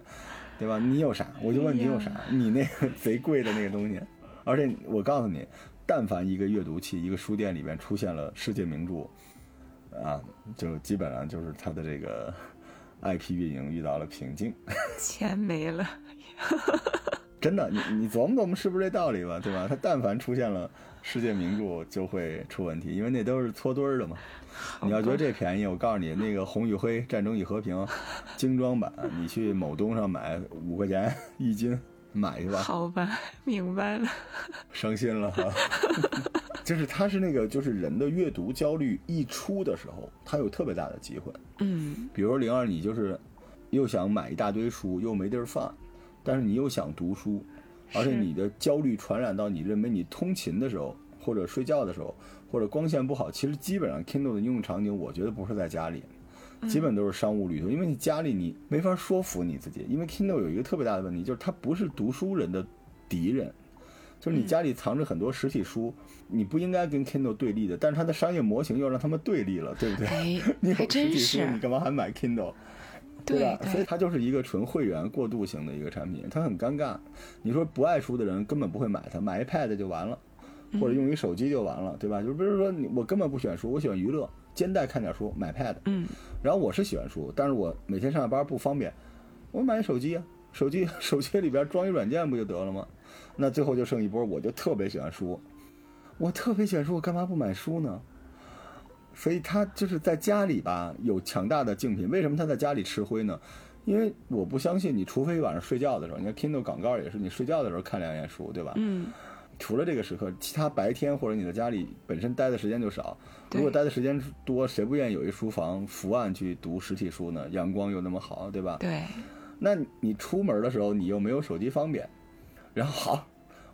对吧？你有啥，我就问你有啥，你那个 贼贵的那个东西，而且我告诉你，但凡一个阅读器、一个书店里面出现了世界名著，啊，就基本上就是它的这个 IP 运营遇到了瓶颈。钱没了，真的，你你琢磨琢磨是不是这道理吧，对吧？它但凡出现了世界名著，就会出问题，因为那都是搓堆儿的嘛。你要觉得这便宜，我告诉你，那个《红与黑：战争与和平》精装版，你去某东上买五块钱一斤，买去吧。好吧，明白了，伤心了哈。就是他是那个，就是人的阅读焦虑一出的时候，他有特别大的机会。嗯比如说灵儿，你就是又想买一大堆书，又没地儿放，但是你又想读书，而且是你的焦虑传染到你认为你通勤的时候或者睡觉的时候，或者光线不好，其实基本上 Kindle 的应用场景，我觉得不是在家里，基本都是商务旅途，因为你家里你没法说服你自己，因为 Kindle 有一个特别大的问题，就是它不是读书人的敌人，就是你家里藏着很多实体书，你不应该跟 Kindle 对立的，但是它的商业模型又让他们对立了，对不对？哎 你有实体书，你干嘛还买 Kindle？对吧？所以它就是一个纯会员过渡型的一个产品，它很尴尬。你说不爱书的人根本不会买它，买一 Pad 就完了，或者用一手机就完了，对吧？就比如说你我根本不喜欢书，我喜欢娱乐，肩带看点书，买 Pad。嗯，然后我是喜欢书，但是我每天上下班不方便，我买一手机啊，手机 手机里边装一软件不就得了吗？那最后就剩一波，我就特别喜欢书，我特别喜欢书，我干嘛不买书呢？所以他就是在家里吧有强大的竞品。为什么他在家里吃灰呢？因为我不相信你，除非晚上睡觉的时候，你看 Kindle 广告也是你睡觉的时候看两眼书，对吧？嗯，除了这个时刻，其他白天或者你在家里本身待的时间就少。如果待的时间多，谁不愿意有一书房伏案去读实体书呢？阳光又那么好，对吧？对，那你出门的时候，你又没有手机方便，然后好，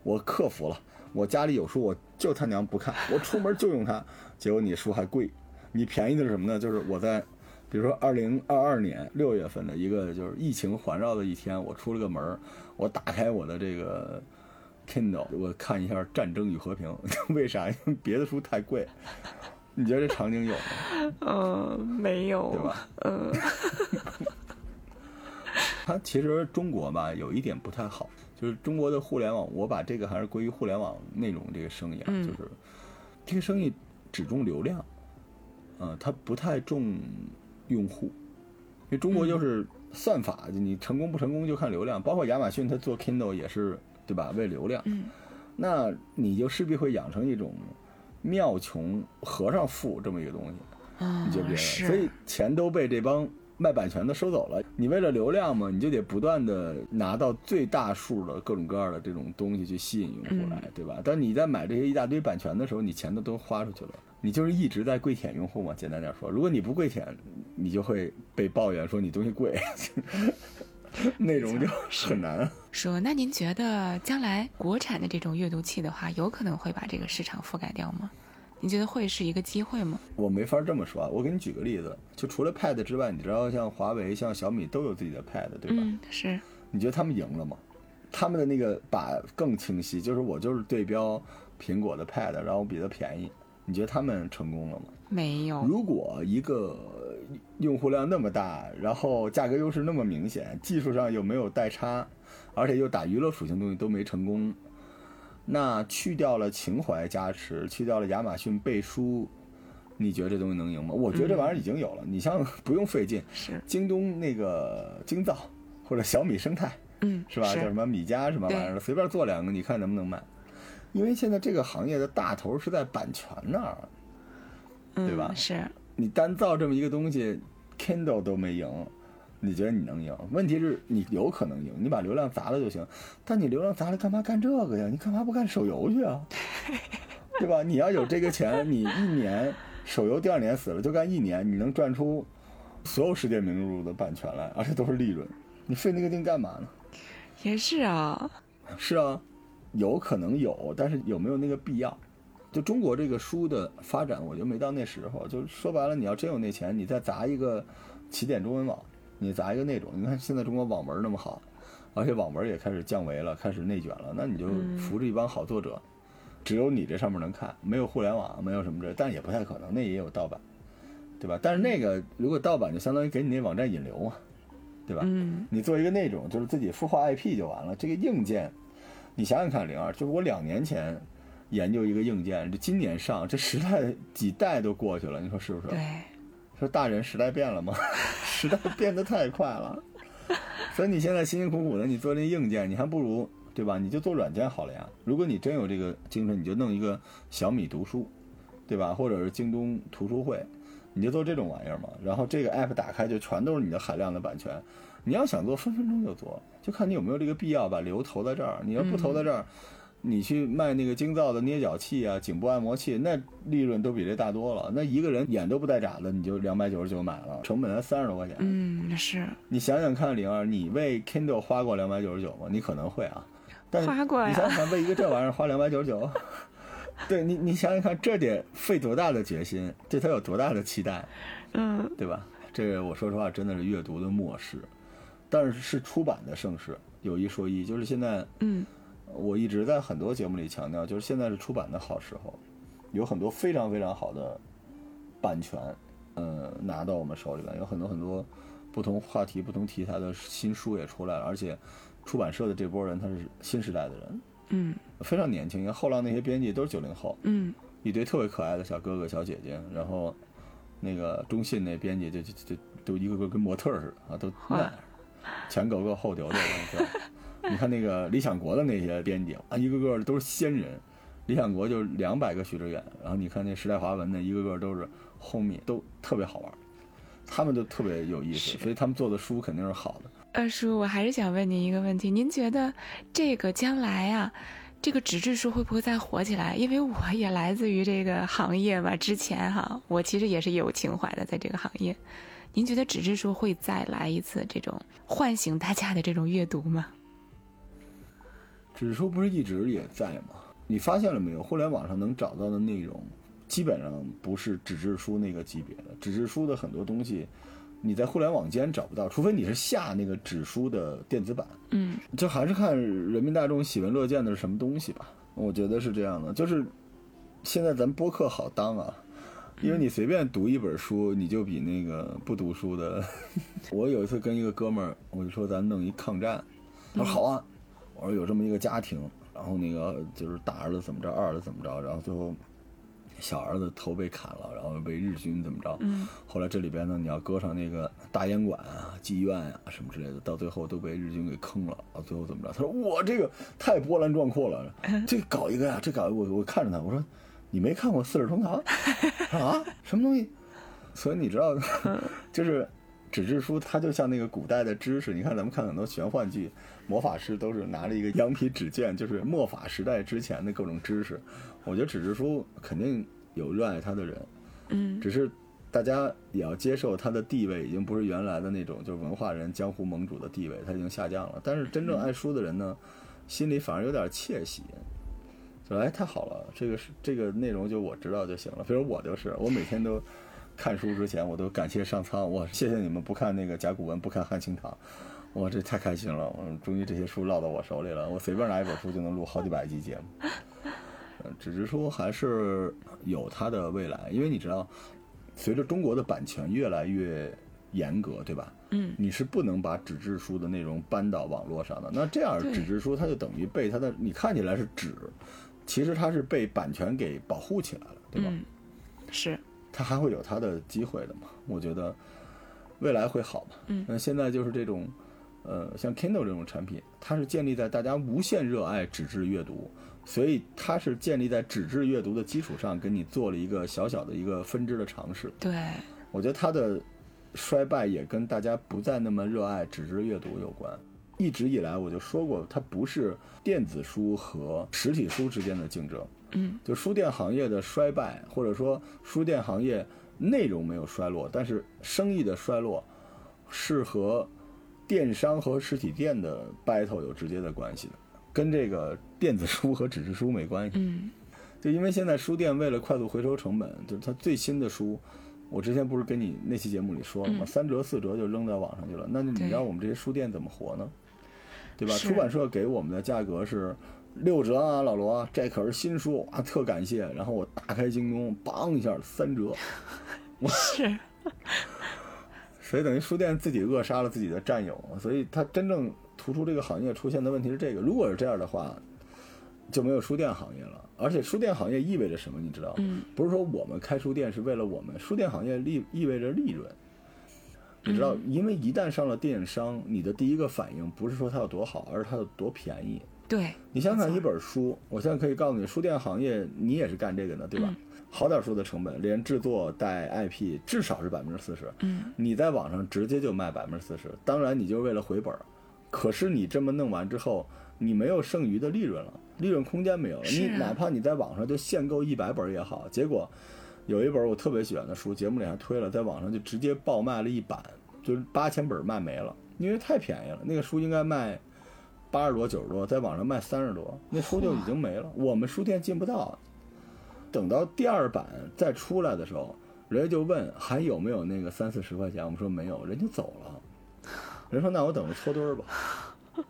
我克服了，我家里有书，我就他娘不看，我出门就用它。结果你书还贵，你便宜的是什么呢？就是我在，比如说二零二二年六月份的一个就是疫情环绕的一天，我出了个门儿，我打开我的这个 Kindle，我看一下《战争与和平》，为啥？因为别的书太贵。你觉得这场景有吗？嗯，没有，对吧？嗯，它其实中国吧有一点不太好，就是中国的互联网，我把这个还是归于互联网内容这个生意啊，嗯就是这个生意只重流量，呃，它不太重用户，因为中国就是算法，你成功不成功就看流量，包括亚马逊它做 Kindle 也是对吧，为流量，嗯那你就势必会养成一种庙穷和尚富这么一个东西。嗯你觉不觉得？所以钱都被这帮卖版权的收走了。你为了流量嘛，你就得不断的拿到最大数的各种各样的这种东西去吸引用户来，嗯对吧？但你在买这些一大堆版权的时候，你钱都都花出去了，你就是一直在跪舔用户嘛。简单点说，如果你不跪舔，你就会被抱怨说你东西贵，内容就很难。说，那您觉得将来国产的这种阅读器的话，有可能会把这个市场覆盖掉吗？你觉得会是一个机会吗？我没法这么说啊，我给你举个例子，就除了 Pad 之外，你知道像华为、像小米都有自己的 Pad，对吧？嗯，是，你觉得他们赢了吗？他们的那个把更清晰，就是我就是对标苹果的 Pad，然后比它便宜。你觉得他们成功了吗？没有，如果一个用户量那么大，然后价格优势那么明显，技术上又没有代差，而且又打娱乐属性东西都没成功，那去掉了情怀加持，去掉了亚马逊背书，你觉得这东西能赢吗？我觉得这玩意儿已经有了，你像 不用费劲，是，京东那个京造或者小米生态。嗯，是吧？叫什么米家什么玩意儿的，随便做两个，你看能不能卖？因为现在这个行业的大头是在版权那儿，嗯对吧是，你单造这么一个东西，Kindle 都没赢，你觉得你能赢？问题是你有可能赢，你把流量砸了就行。但你流量砸了，干嘛干这个呀？你干嘛不干手游去啊？对吧？你要有这个钱，你一年手游第二年死了就干一年，你能赚出所有世界名著的版权来，而且都是利润。你费那个劲干嘛呢？也是啊，是啊，有可能有，但是有没有那个必要？就中国这个书的发展，我觉得没到那时候。就说白了，你要真有那钱，你再砸一个起点中文网，你砸一个那种，你看现在中国网文那么好，而且网文也开始降维了，开始内卷了，那你就扶着一帮好作者，只有你这上面能看，没有互联网，没有什么这，但也不太可能，那也有盗版，对吧？但是那个如果盗版，就相当于给你那网站引流嘛，对吧？嗯你做一个那种，就是自己孵化 IP 就完了。这个硬件，你想想看，零二，就是我两年前研究一个硬件，这今年上，这时代几代都过去了，你说是不是？对，说大人时代变了吗？时代变得太快了，所以你现在辛辛苦苦的你做这硬件，你还不如对吧？你就做软件好了呀。如果你真有这个精神，你就弄一个小米读书，对吧？或者是京东图书会，你就做这种玩意儿嘛。然后这个 app 打开就全都是你的海量的版权，你要想做分分钟就做，就看你有没有这个必要把流投在这儿。你要不投在这儿，你去卖那个京造的捏脚器啊、颈部按摩器，那利润都比这大多了。那一个人眼都不带眨的，你就两百九十九买了，成本才三十多块钱。嗯是，你想想看，灵儿，你为 Kindle 花过两百九十九吗？你可能会啊，但是花过呀你想想看，为一个这玩意儿花两百九十九，对你，你想想看，这得费多大的决心，对他有多大的期待，嗯对吧？这个我说实话，真的是阅读的末世，但是是出版的盛世。有一说一，就是现在嗯我一直在很多节目里强调，就是现在是出版的好时候，有很多非常非常好的版权，呃，拿到我们手里边，有很多很多不同话题、不同题材的新书也出来了，而且出版社的这波人他是新时代的人，嗯非常年轻。你看后浪那些编辑都是九零后，嗯一堆特别可爱的小哥哥小姐姐，然后那个中信那编辑就就就就都一个个跟模特儿似的啊，都那样，前狗狗后丢丢？你看那个理想国的那些编辑啊，一个个都是仙人。理想国就两百个许知远，然后你看那时代华文的，一个个都是 homie，都特别好玩，他们都特别有意思，所以他们做的书肯定是好的。二叔，我还是想问您一个问题，您觉得这个将来啊，这个纸质书会不会再火起来？因为我也来自于这个行业嘛，之前哈，我其实也是有情怀的，在这个行业。您觉得纸质书会再来一次这种唤醒大家的这种阅读吗？纸书不是一直也在吗？你发现了没有？互联网上能找到的内容，基本上不是纸质书那个级别的。纸质书的很多东西，你在互联网间找不到，除非你是下那个纸书的电子版。嗯就还是看人民大众喜闻乐见的是什么东西吧。我觉得是这样的，就是现在咱播客好当啊，因为你随便读一本书，你就比那个不读书的。我有一次跟一个哥们儿，我就说咱弄一抗战，他说好啊，我说有这么一个家庭，然后那个就是大儿子怎么着，二儿子怎么着，然后最后小儿子头被砍了，然后被日军怎么着，嗯后来这里边呢，你要搁上那个大烟馆啊、妓院啊什么之类的，到最后都被日军给坑了。到最后怎么着？他说：“我这个太波澜壮阔了，这搞一个呀，这搞一个我我看着他，我说你没看过《四世同堂》啊？什么东西？所以你知道，就是纸质书，它就像那个古代的知识。你看咱们看很多玄幻剧，魔法师都是拿着一个羊皮纸剑，就是末法时代之前的各种知识。我觉得纸质书肯定有热爱它的人。”嗯只是大家也要接受它的地位已经不是原来的那种就是文化人、江湖盟主的地位，它已经下降了。但是真正爱书的人呢，心里反而有点窃喜，说哎太好了，这个是这个内容就我知道就行了。比如我就是，我每天都看书之前我都感谢上苍，我谢谢你们不看那个甲骨文，不看汉清堂。哇，这太开心了！我终于这些书落到我手里了，我随便拿一本书就能录好几百集节目。呃，纸质书还是有它的未来，因为你知道，随着中国的版权越来越严格，对吧？嗯你是不能把纸质书的内容搬到网络上的。那这样纸质书它就等于被它的你看起来是纸，其实它是被版权给保护起来了，对吧？嗯，是它还会有它的机会的嘛？我觉得未来会好嘛。嗯那现在就是这种，呃，像 Kindle 这种产品，它是建立在大家无限热爱纸质阅读，所以它是建立在纸质阅读的基础上，给你做了一个小小的一个分支的尝试。对，我觉得它的衰败也跟大家不再那么热爱纸质阅读有关。一直以来我就说过，它不是电子书和实体书之间的竞争，嗯就书店行业的衰败，或者说书店行业内容没有衰落，但是生意的衰落是和电商和实体店的 battle 有直接的关系的，跟这个电子书和纸质书没关系。嗯就因为现在书店为了快速回收成本，就是它最新的书，我之前不是跟你那期节目里说了吗？嗯三折四折就扔在网上去了，那你对让我们这些书店怎么活呢？对吧？出版社给我们的价格是六折啊，老罗，这可是新书啊，特感谢。然后我打开京东，梆一下三折，我是，所以等于书店自己扼杀了自己的战友。所以它真正突出这个行业出现的问题是这个，如果是这样的话，就没有书店行业了。而且书店行业意味着什么？你知道吗？嗯不是说我们开书店是为了我们，书店行业利意味着利润。你知道，因为一旦上了电商，你的第一个反应不是说它有多好，而是它有多便宜。对，你想想一本书，我现在可以告诉你，书店行业你也是干这个的，对吧？好点书的成本，连制作带 IP 至少是百分之四十。嗯你在网上直接就卖百分之四十，当然你就是为了回本儿。可是你这么弄完之后，你没有剩余的利润了，利润空间没有了。啊你哪怕你在网上就限购一百本儿也好，结果有一本我特别喜欢的书，节目里还推了，在网上就直接爆卖了一版，就是八千本儿卖没了，因为太便宜了。那个书应该卖八十多、九十多，在网上卖三十多，那书就已经没了。我们书店进不到，等到第二版再出来的时候，人家就问还有没有那个三四十块钱，我们说没有，人就走了。人说那我等着搓堆儿吧。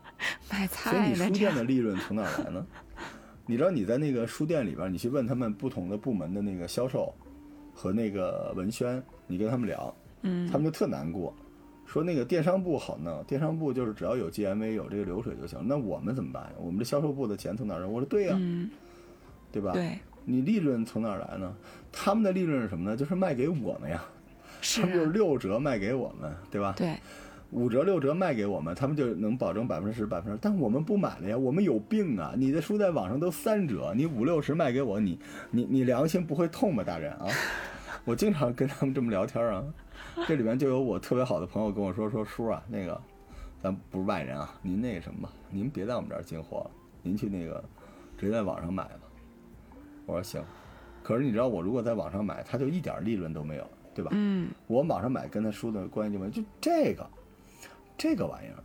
买所以你书店的利润从哪儿来呢？你知道你在那个书店里边，你去问他们不同的部门的那个销售和那个文宣，你跟他们聊，嗯他们就特难过，说那个电商部好弄，电商部就是只要有 GMV 有这个流水就行。那我们怎么办呀？我们这销售部的钱从哪儿来？我说对呀、嗯，对吧？对，你利润从哪儿来呢？他们的利润是什么呢？就是卖给我们呀，是他们就六折卖给我们，对吧？对，五折六折卖给我们，他们就能保证百分之十百分之，但我们不买了呀，我们有病啊！你的书在网上都三折，你五六十卖给我，你你你良心不会痛吗，大人啊？我经常跟他们这么聊天啊，这里面就有我特别好的朋友跟我说说叔啊，那个咱不是外人啊，您那个什么吧，您别在我们这儿进货了，您去那个直接在网上买吧。我说行，可是你知道我如果在网上买，他就一点利润都没有，对吧？嗯我网上买跟他书的关系就没有，就这个，这个玩意儿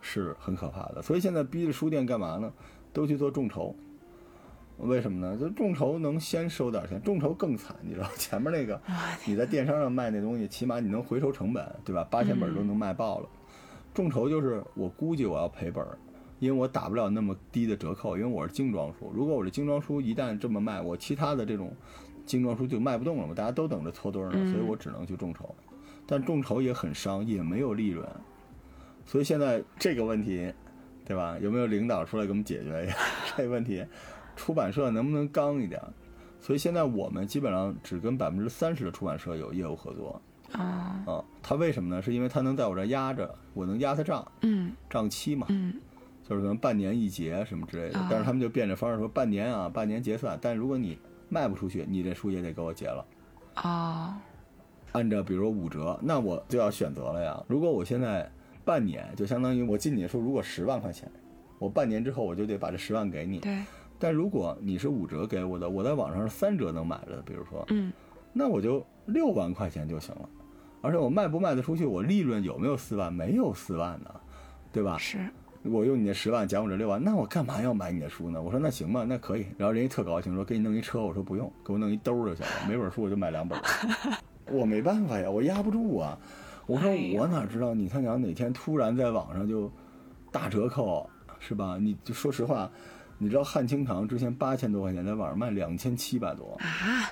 是很可怕的。所以现在逼着书店干嘛呢？都去做众筹。为什么呢？就众筹能先收点钱，众筹更惨，你知道 前面那个你在电商上卖那东西，起码你能回收成本，对吧？八千本都能卖爆了。众筹就是我估计我要赔本儿，因为我打不了那么低的折扣，因为我是精装书。如果我的精装书一旦这么卖，我其他的这种精装书就卖不动了嘛，大家都等着搓堆儿呢，嗯所以我只能去众筹。但众筹也很伤，也没有利润，所以现在这个问题，对吧？有没有领导出来给我们解决一下 这个问题？出版社能不能刚一点？所以现在我们基本上只跟百分之三十的出版社有业务合作啊，啊。他为什么呢？是因为他能在我这儿压着，我能压他账，嗯账期嘛，嗯就是可能半年一结什么之类的啊。但是他们就变着方式说半年啊，半年结算。但如果你卖不出去，你这书也得给我结了。啊，按照比如说五折，那我就要选择了呀。如果我现在半年，就相当于我进你的书，如果十万块钱，我半年之后我就得把这十万给你。对，但如果你是五折给我的，我在网上是三折能买的，比如说，嗯那我就六万块钱就行了。而且我卖不卖得出去，我利润有没有四万？没有四万呢，对吧？是，我用你那十万减我这六万，那我干嘛要买你的书呢？我说那行吧，那可以。然后人家特高兴，说给你弄一车，我说不用，给我弄一兜儿就行了，每本书我就买两本。我没办法呀，我压不住啊。我说我哪知道你他娘哪天突然在网上就大折扣，是吧？你就说实话，你知道汉清堂之前八千多块钱，在网上卖两千七百多。啊，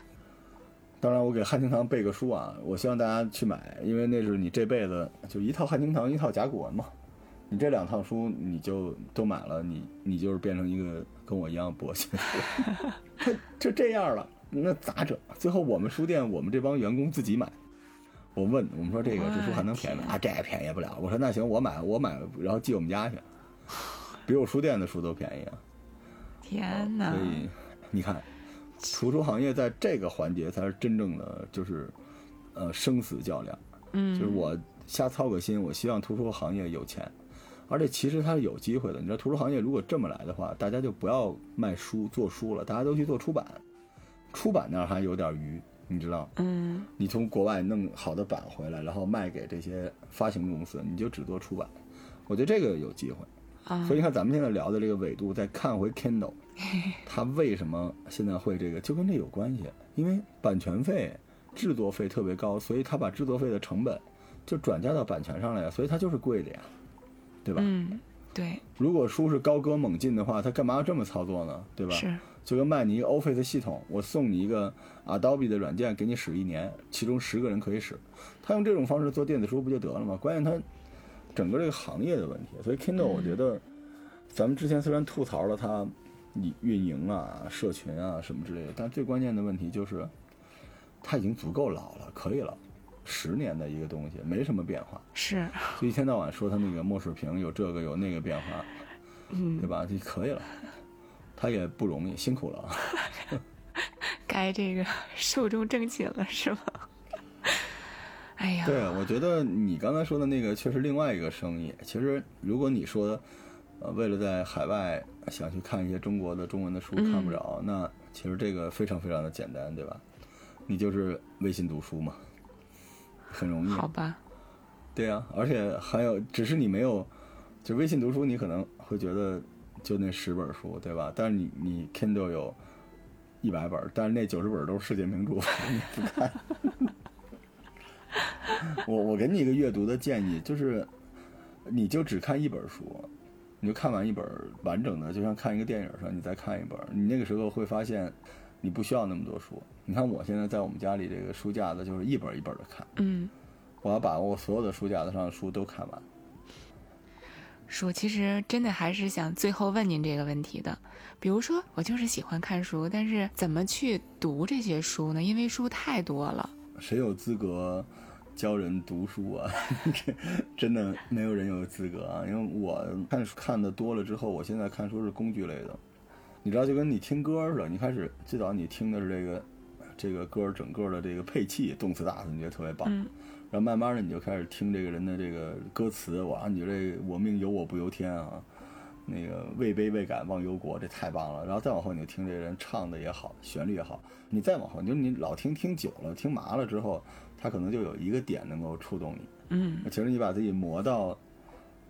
当然，我给汉清堂背个书啊，我希望大家去买，因为那是你这辈子就一套汉清堂，一套甲骨文嘛。你这两套书你就都买了，你你就是变成一个跟我一样博学的人，他就这样了，那咋整？最后我们书店我们这帮员工自己买。我问我们说这个这书还能便宜吗？啊，这也便宜不了。我说那行，我买我买，然后寄我们家去，比我书店的书都便宜啊。天哪所！以你看，图书行业在这个环节才是真正的就是，呃，生死较量。嗯，就是我瞎操个心，我希望图书行业有钱，而且其实它是有机会的。你知道，图书行业如果这么来的话，大家就不要卖书做书了，大家都去做出版。出版那儿还有点余，你知道，嗯你从国外弄好的版回来，然后卖给这些发行公司，你就只做出版。我觉得这个有机会。啊所以你看，咱们现在聊的这个纬度，再看回 Kindle，它为什么现在会这个，就跟这有关系。因为版权费、制作费特别高，所以它把制作费的成本就转嫁到版权上来了，所以它就是贵的呀，对吧？嗯，对，如果书是高歌猛进的话，他干嘛要这么操作呢？对吧？是，就跟卖你一个 Office 系统，我送你一个 Adobe 的软件给你使一年，其中十个人可以使，他用这种方式做电子书不就得了吗？关键他整个这个行业的问题，所以 Kindle 我觉得，咱们之前虽然吐槽了它你运营啊、社群啊什么之类的，但最关键的问题就是它已经足够老了，可以了，十年的一个东西没什么变化，是，就一天到晚说他那个墨水屏有这个有那个变化，嗯对，吧？就可以了。他也不容易，辛苦了啊。该这个寿终正寝了，是吗？哎呀，对，我觉得你刚才说的那个却是另外一个生意。其实，如果你说，呃，为了在海外想去看一些中国的中文的书嗯看不着，那其实这个非常非常的简单，对吧？你就是微信读书嘛，很容易。好吧，对呀、而且还有，只是你没有，就微信读书，你可能会觉得就那十本书，对吧？但是你你 Kindle 有一百本，但是那九十本都是世界名著，你不看。我我给你一个阅读的建议，就是你就只看一本书，你就看完一本完整的，就像看一个电影似的，你再看一本，你那个时候会发现你不需要那么多书。你看我现在在我们家里这个书架子，就是一本一本的看，嗯，我要把我所有的书架子上的书都看完。书其实真的还是想最后问您这个问题的，比如说我就是喜欢看书，但是怎么去读这些书呢？因为书太多了。谁有资格教人读书啊？这真的没有人有资格啊！因为我看书看的多了之后，我现在看书是工具类的。你知道，就跟你听歌似的，你开始最早你听的是这个这个歌整个的这个配器，动词大词，你觉得特别棒。嗯然后慢慢的你就开始听这个人的这个歌词，哇，你觉得这我命由我不由天啊，那个位卑未敢忘忧国，这太棒了。然后再往后你就听这个人唱的也好，旋律也好，你再往后，你就你老听听久了，听麻了之后，他可能就有一个点能够触动你。嗯其实你把自己磨到，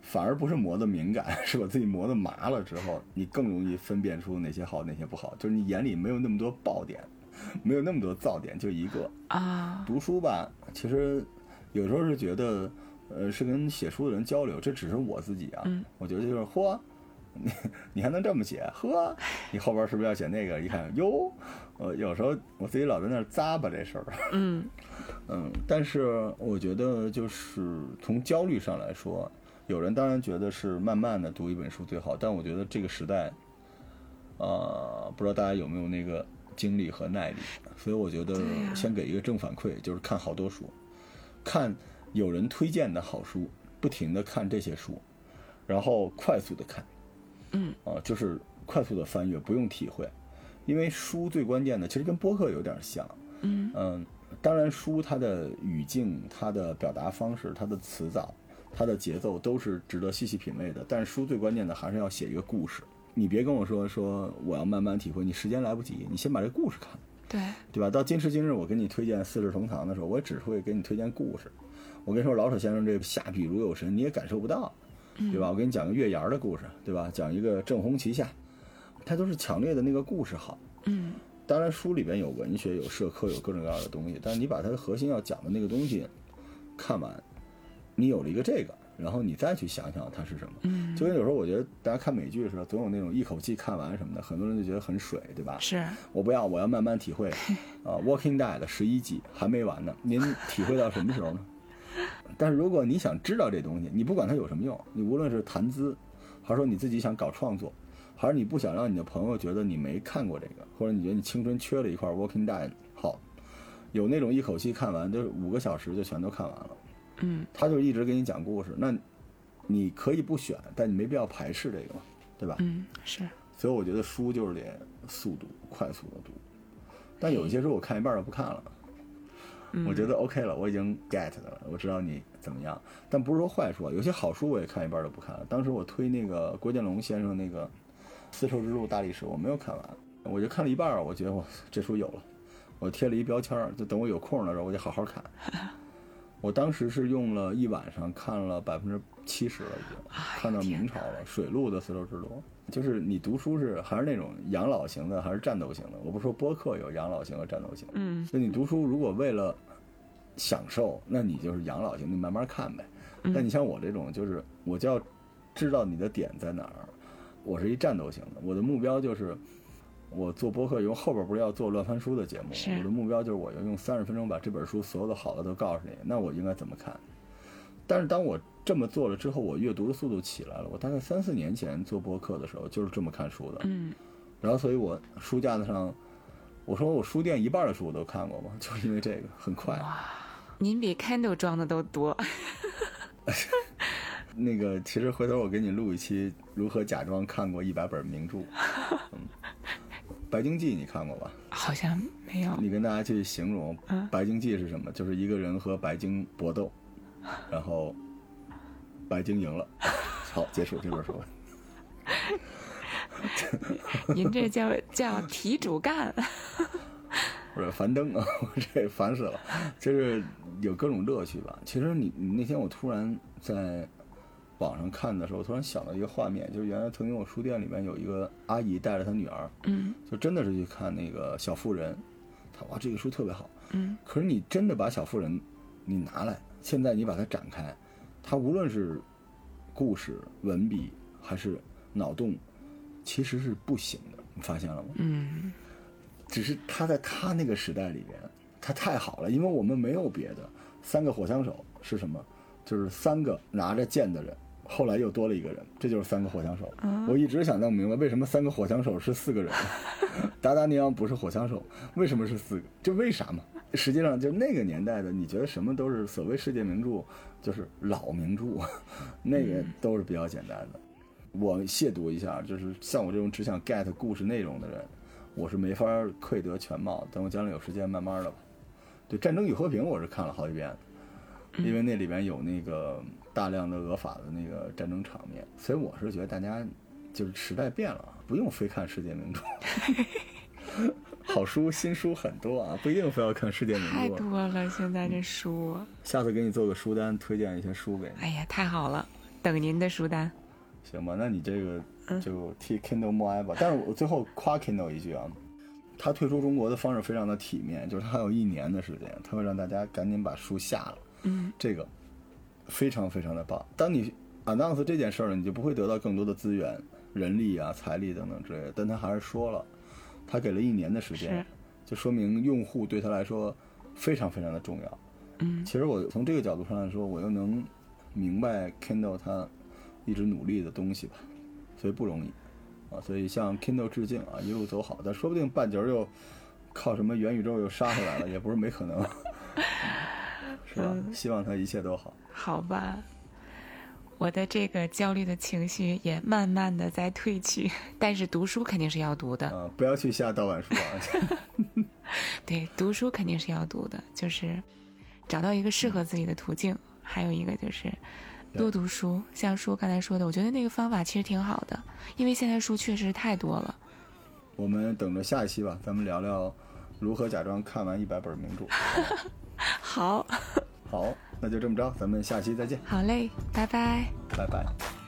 反而不是磨的敏感，是把自己磨的麻了之后，你更容易分辨出哪些好，哪些不好。就是你眼里没有那么多爆点，没有那么多噪点，就一个。啊，读书吧，其实有时候是觉得，呃，是跟写书的人交流，这只是我自己啊。嗯我觉得就是嚯，你 你还能这么写，呵，你后边是不是要写那个？一看哟，呃，有时候我自己老在那儿咂巴这事儿。嗯嗯，但是我觉得就是从焦虑上来说，有人当然觉得是慢慢的读一本书最好，但我觉得这个时代，呃，不知道大家有没有那个精力和耐力，所以我觉得先给一个正反馈，就是看好多书，看有人推荐的好书，不停的看这些书，然后快速的看，嗯。啊，就是快速的翻阅，不用体会，因为书最关键的其实跟播客有点像，嗯。嗯，当然，书它的语境、它的表达方式、它的词藻、它的节奏都是值得细细品味的。但是书最关键的还是要写一个故事。你别跟我说说我要慢慢体会，你时间来不及，你先把这故事看，对，对吧？到今时今日，我给你推荐《四世同堂》的时候，我只会给你推荐故事。我跟你说，老舍先生这下笔如有神，你也感受不到，对吧？我给你讲个月牙儿的故事，对吧？讲一个正红旗下，它都是强烈的那个故事好。嗯当然，书里边有文学、有社科、有各种各样的东西，但是你把它的核心要讲的那个东西看完，你有了一个这个，然后你再去想想它是什么。嗯，就跟有时候我觉得大家看美剧的时候，总有那种一口气看完什么的，很多人就觉得很水，对吧？是，我不要，我要慢慢体会。啊，《Walking Dead》十一集还没完呢，您体会到什么时候呢？但是如果你想知道这东西，你不管它有什么用，你无论是谈资，还是说你自己想搞创作，还是你不想让你的朋友觉得你没看过这个，或者你觉得你青春缺了一块《Walking Dead》，好，有那种一口气看完，就是五个小时就全都看完了。嗯他就一直给你讲故事，那你可以不选，但你没必要排斥这个嘛，对吧？嗯是，所以我觉得书就是得速读，快速的读。但有一些书我看一半就不看了，嗯我觉得 OK 了，我已经 get 的了，我知道你怎么样。但不是说坏书啊，有些好书我也看一半就不看了。当时我推那个郭建龙先生那个《丝绸之路大历史》，我没有看完，我就看了一半儿，我觉得我这书有了，我贴了一标签儿，就等我有空的时候我就好好看。我当时是用了一晚上看了百分之七十了，已经看到明朝了，水路的丝绸之路。就是你读书是还是那种养老型的，还是战斗型的？我不是说播客有养老型和战斗型，嗯就你读书如果为了享受，那你就是养老型，你慢慢看呗。但你像我这种，就是我就要知道你的点在哪儿。我是一战斗型的，我的目标就是我做播客，因为后边不是要做乱翻书的节目我的目标就是我要用三十分钟把这本书所有的好的都告诉你，那我应该怎么看？但是当我这么做了之后，我阅读的速度起来了。我大概三四年前做播客的时候就是这么看书的，嗯然后所以我书架子上，我说我书店一半的书我都看过嘛，就是因为这个很快。您比 Kindle 装的都多。那个其实回头我给你录一期如何假装看过一百本名著，嗯，《白鲸记》你看过吧？好像没有。你跟大家去形容嗯《白鲸记》是什么？就是一个人和白鲸搏斗，然后白鲸赢了。好，结束这本书。您这叫叫题主干。不是樊登啊，我 这烦死了，就是有各种乐趣吧。其实你你那天我突然在网上看的时候，突然想到一个画面，就是原来曾经我书店里面有一个阿姨带着她女儿，嗯就真的是去看那个《小妇人》，她哇这个书特别好，嗯可是你真的把《小妇人》你拿来，现在你把它展开，它无论是故事、文笔还是脑洞，其实是不行的，你发现了吗？嗯只是他在他那个时代里边，他太好了，因为我们没有别的。三个火枪手是什么？就是三个拿着剑的人，后来又多了一个人，这就是三个火枪手。我一直想弄明白，为什么三个火枪手是四个人？达达尼昂不是火枪手，为什么是四个？就为啥嘛？实际上，就那个年代的，你觉得什么都是所谓世界名著，就是老名著，那个都是比较简单的。我亵渎一下，就是像我这种只想 get 故事内容的人，我是没法窥得全貌。等我将来有时间，慢慢的吧。对《战争与和平》，我是看了好几遍的，因为那里边有那个大量的俄法的那个战争场面，所以我是觉得大家就是时代变了，不用非看世界名著。好书、新书很多啊，不一定非要看世界名著太。多了，现在这书，下次给你做个书单，推荐一些书给你，哎呀，太好了，等您的书单。行吧？那你这个就替 Kindle 默哀吧。但是我最后夸 Kindle 一句啊，它退出中国的方式非常的体面，就是它还有一年的时间，它会让大家赶紧把书下了。嗯这个非常非常的棒。当你 announce 这件事儿呢，你就不会得到更多的资源、人力啊、财力等等之类的。但他还是说了，他给了一年的时间，就说明用户对他来说非常非常的重要。嗯其实我从这个角度上来说，我又能明白 Kindle 他一直努力的东西吧，所以不容易啊。所以向 Kindle 致敬啊，一路走好。但说不定半截儿又靠什么元宇宙又杀回来了，也不是没可能，是吧？希望他一切都好。好吧，我的这个焦虑的情绪也慢慢的在褪去，但是读书肯定是要读的。啊，不要去下盗版书啊！对，读书肯定是要读的，就是找到一个适合自己的途径，还有一个就是多读书。像叔刚才说的，我觉得那个方法其实挺好的，因为现在书确实太多了。我们等着下一期吧，咱们聊聊如何假装看完一百本名著。好，好，那就这么着，咱们下期再见，好嘞，拜拜。拜拜。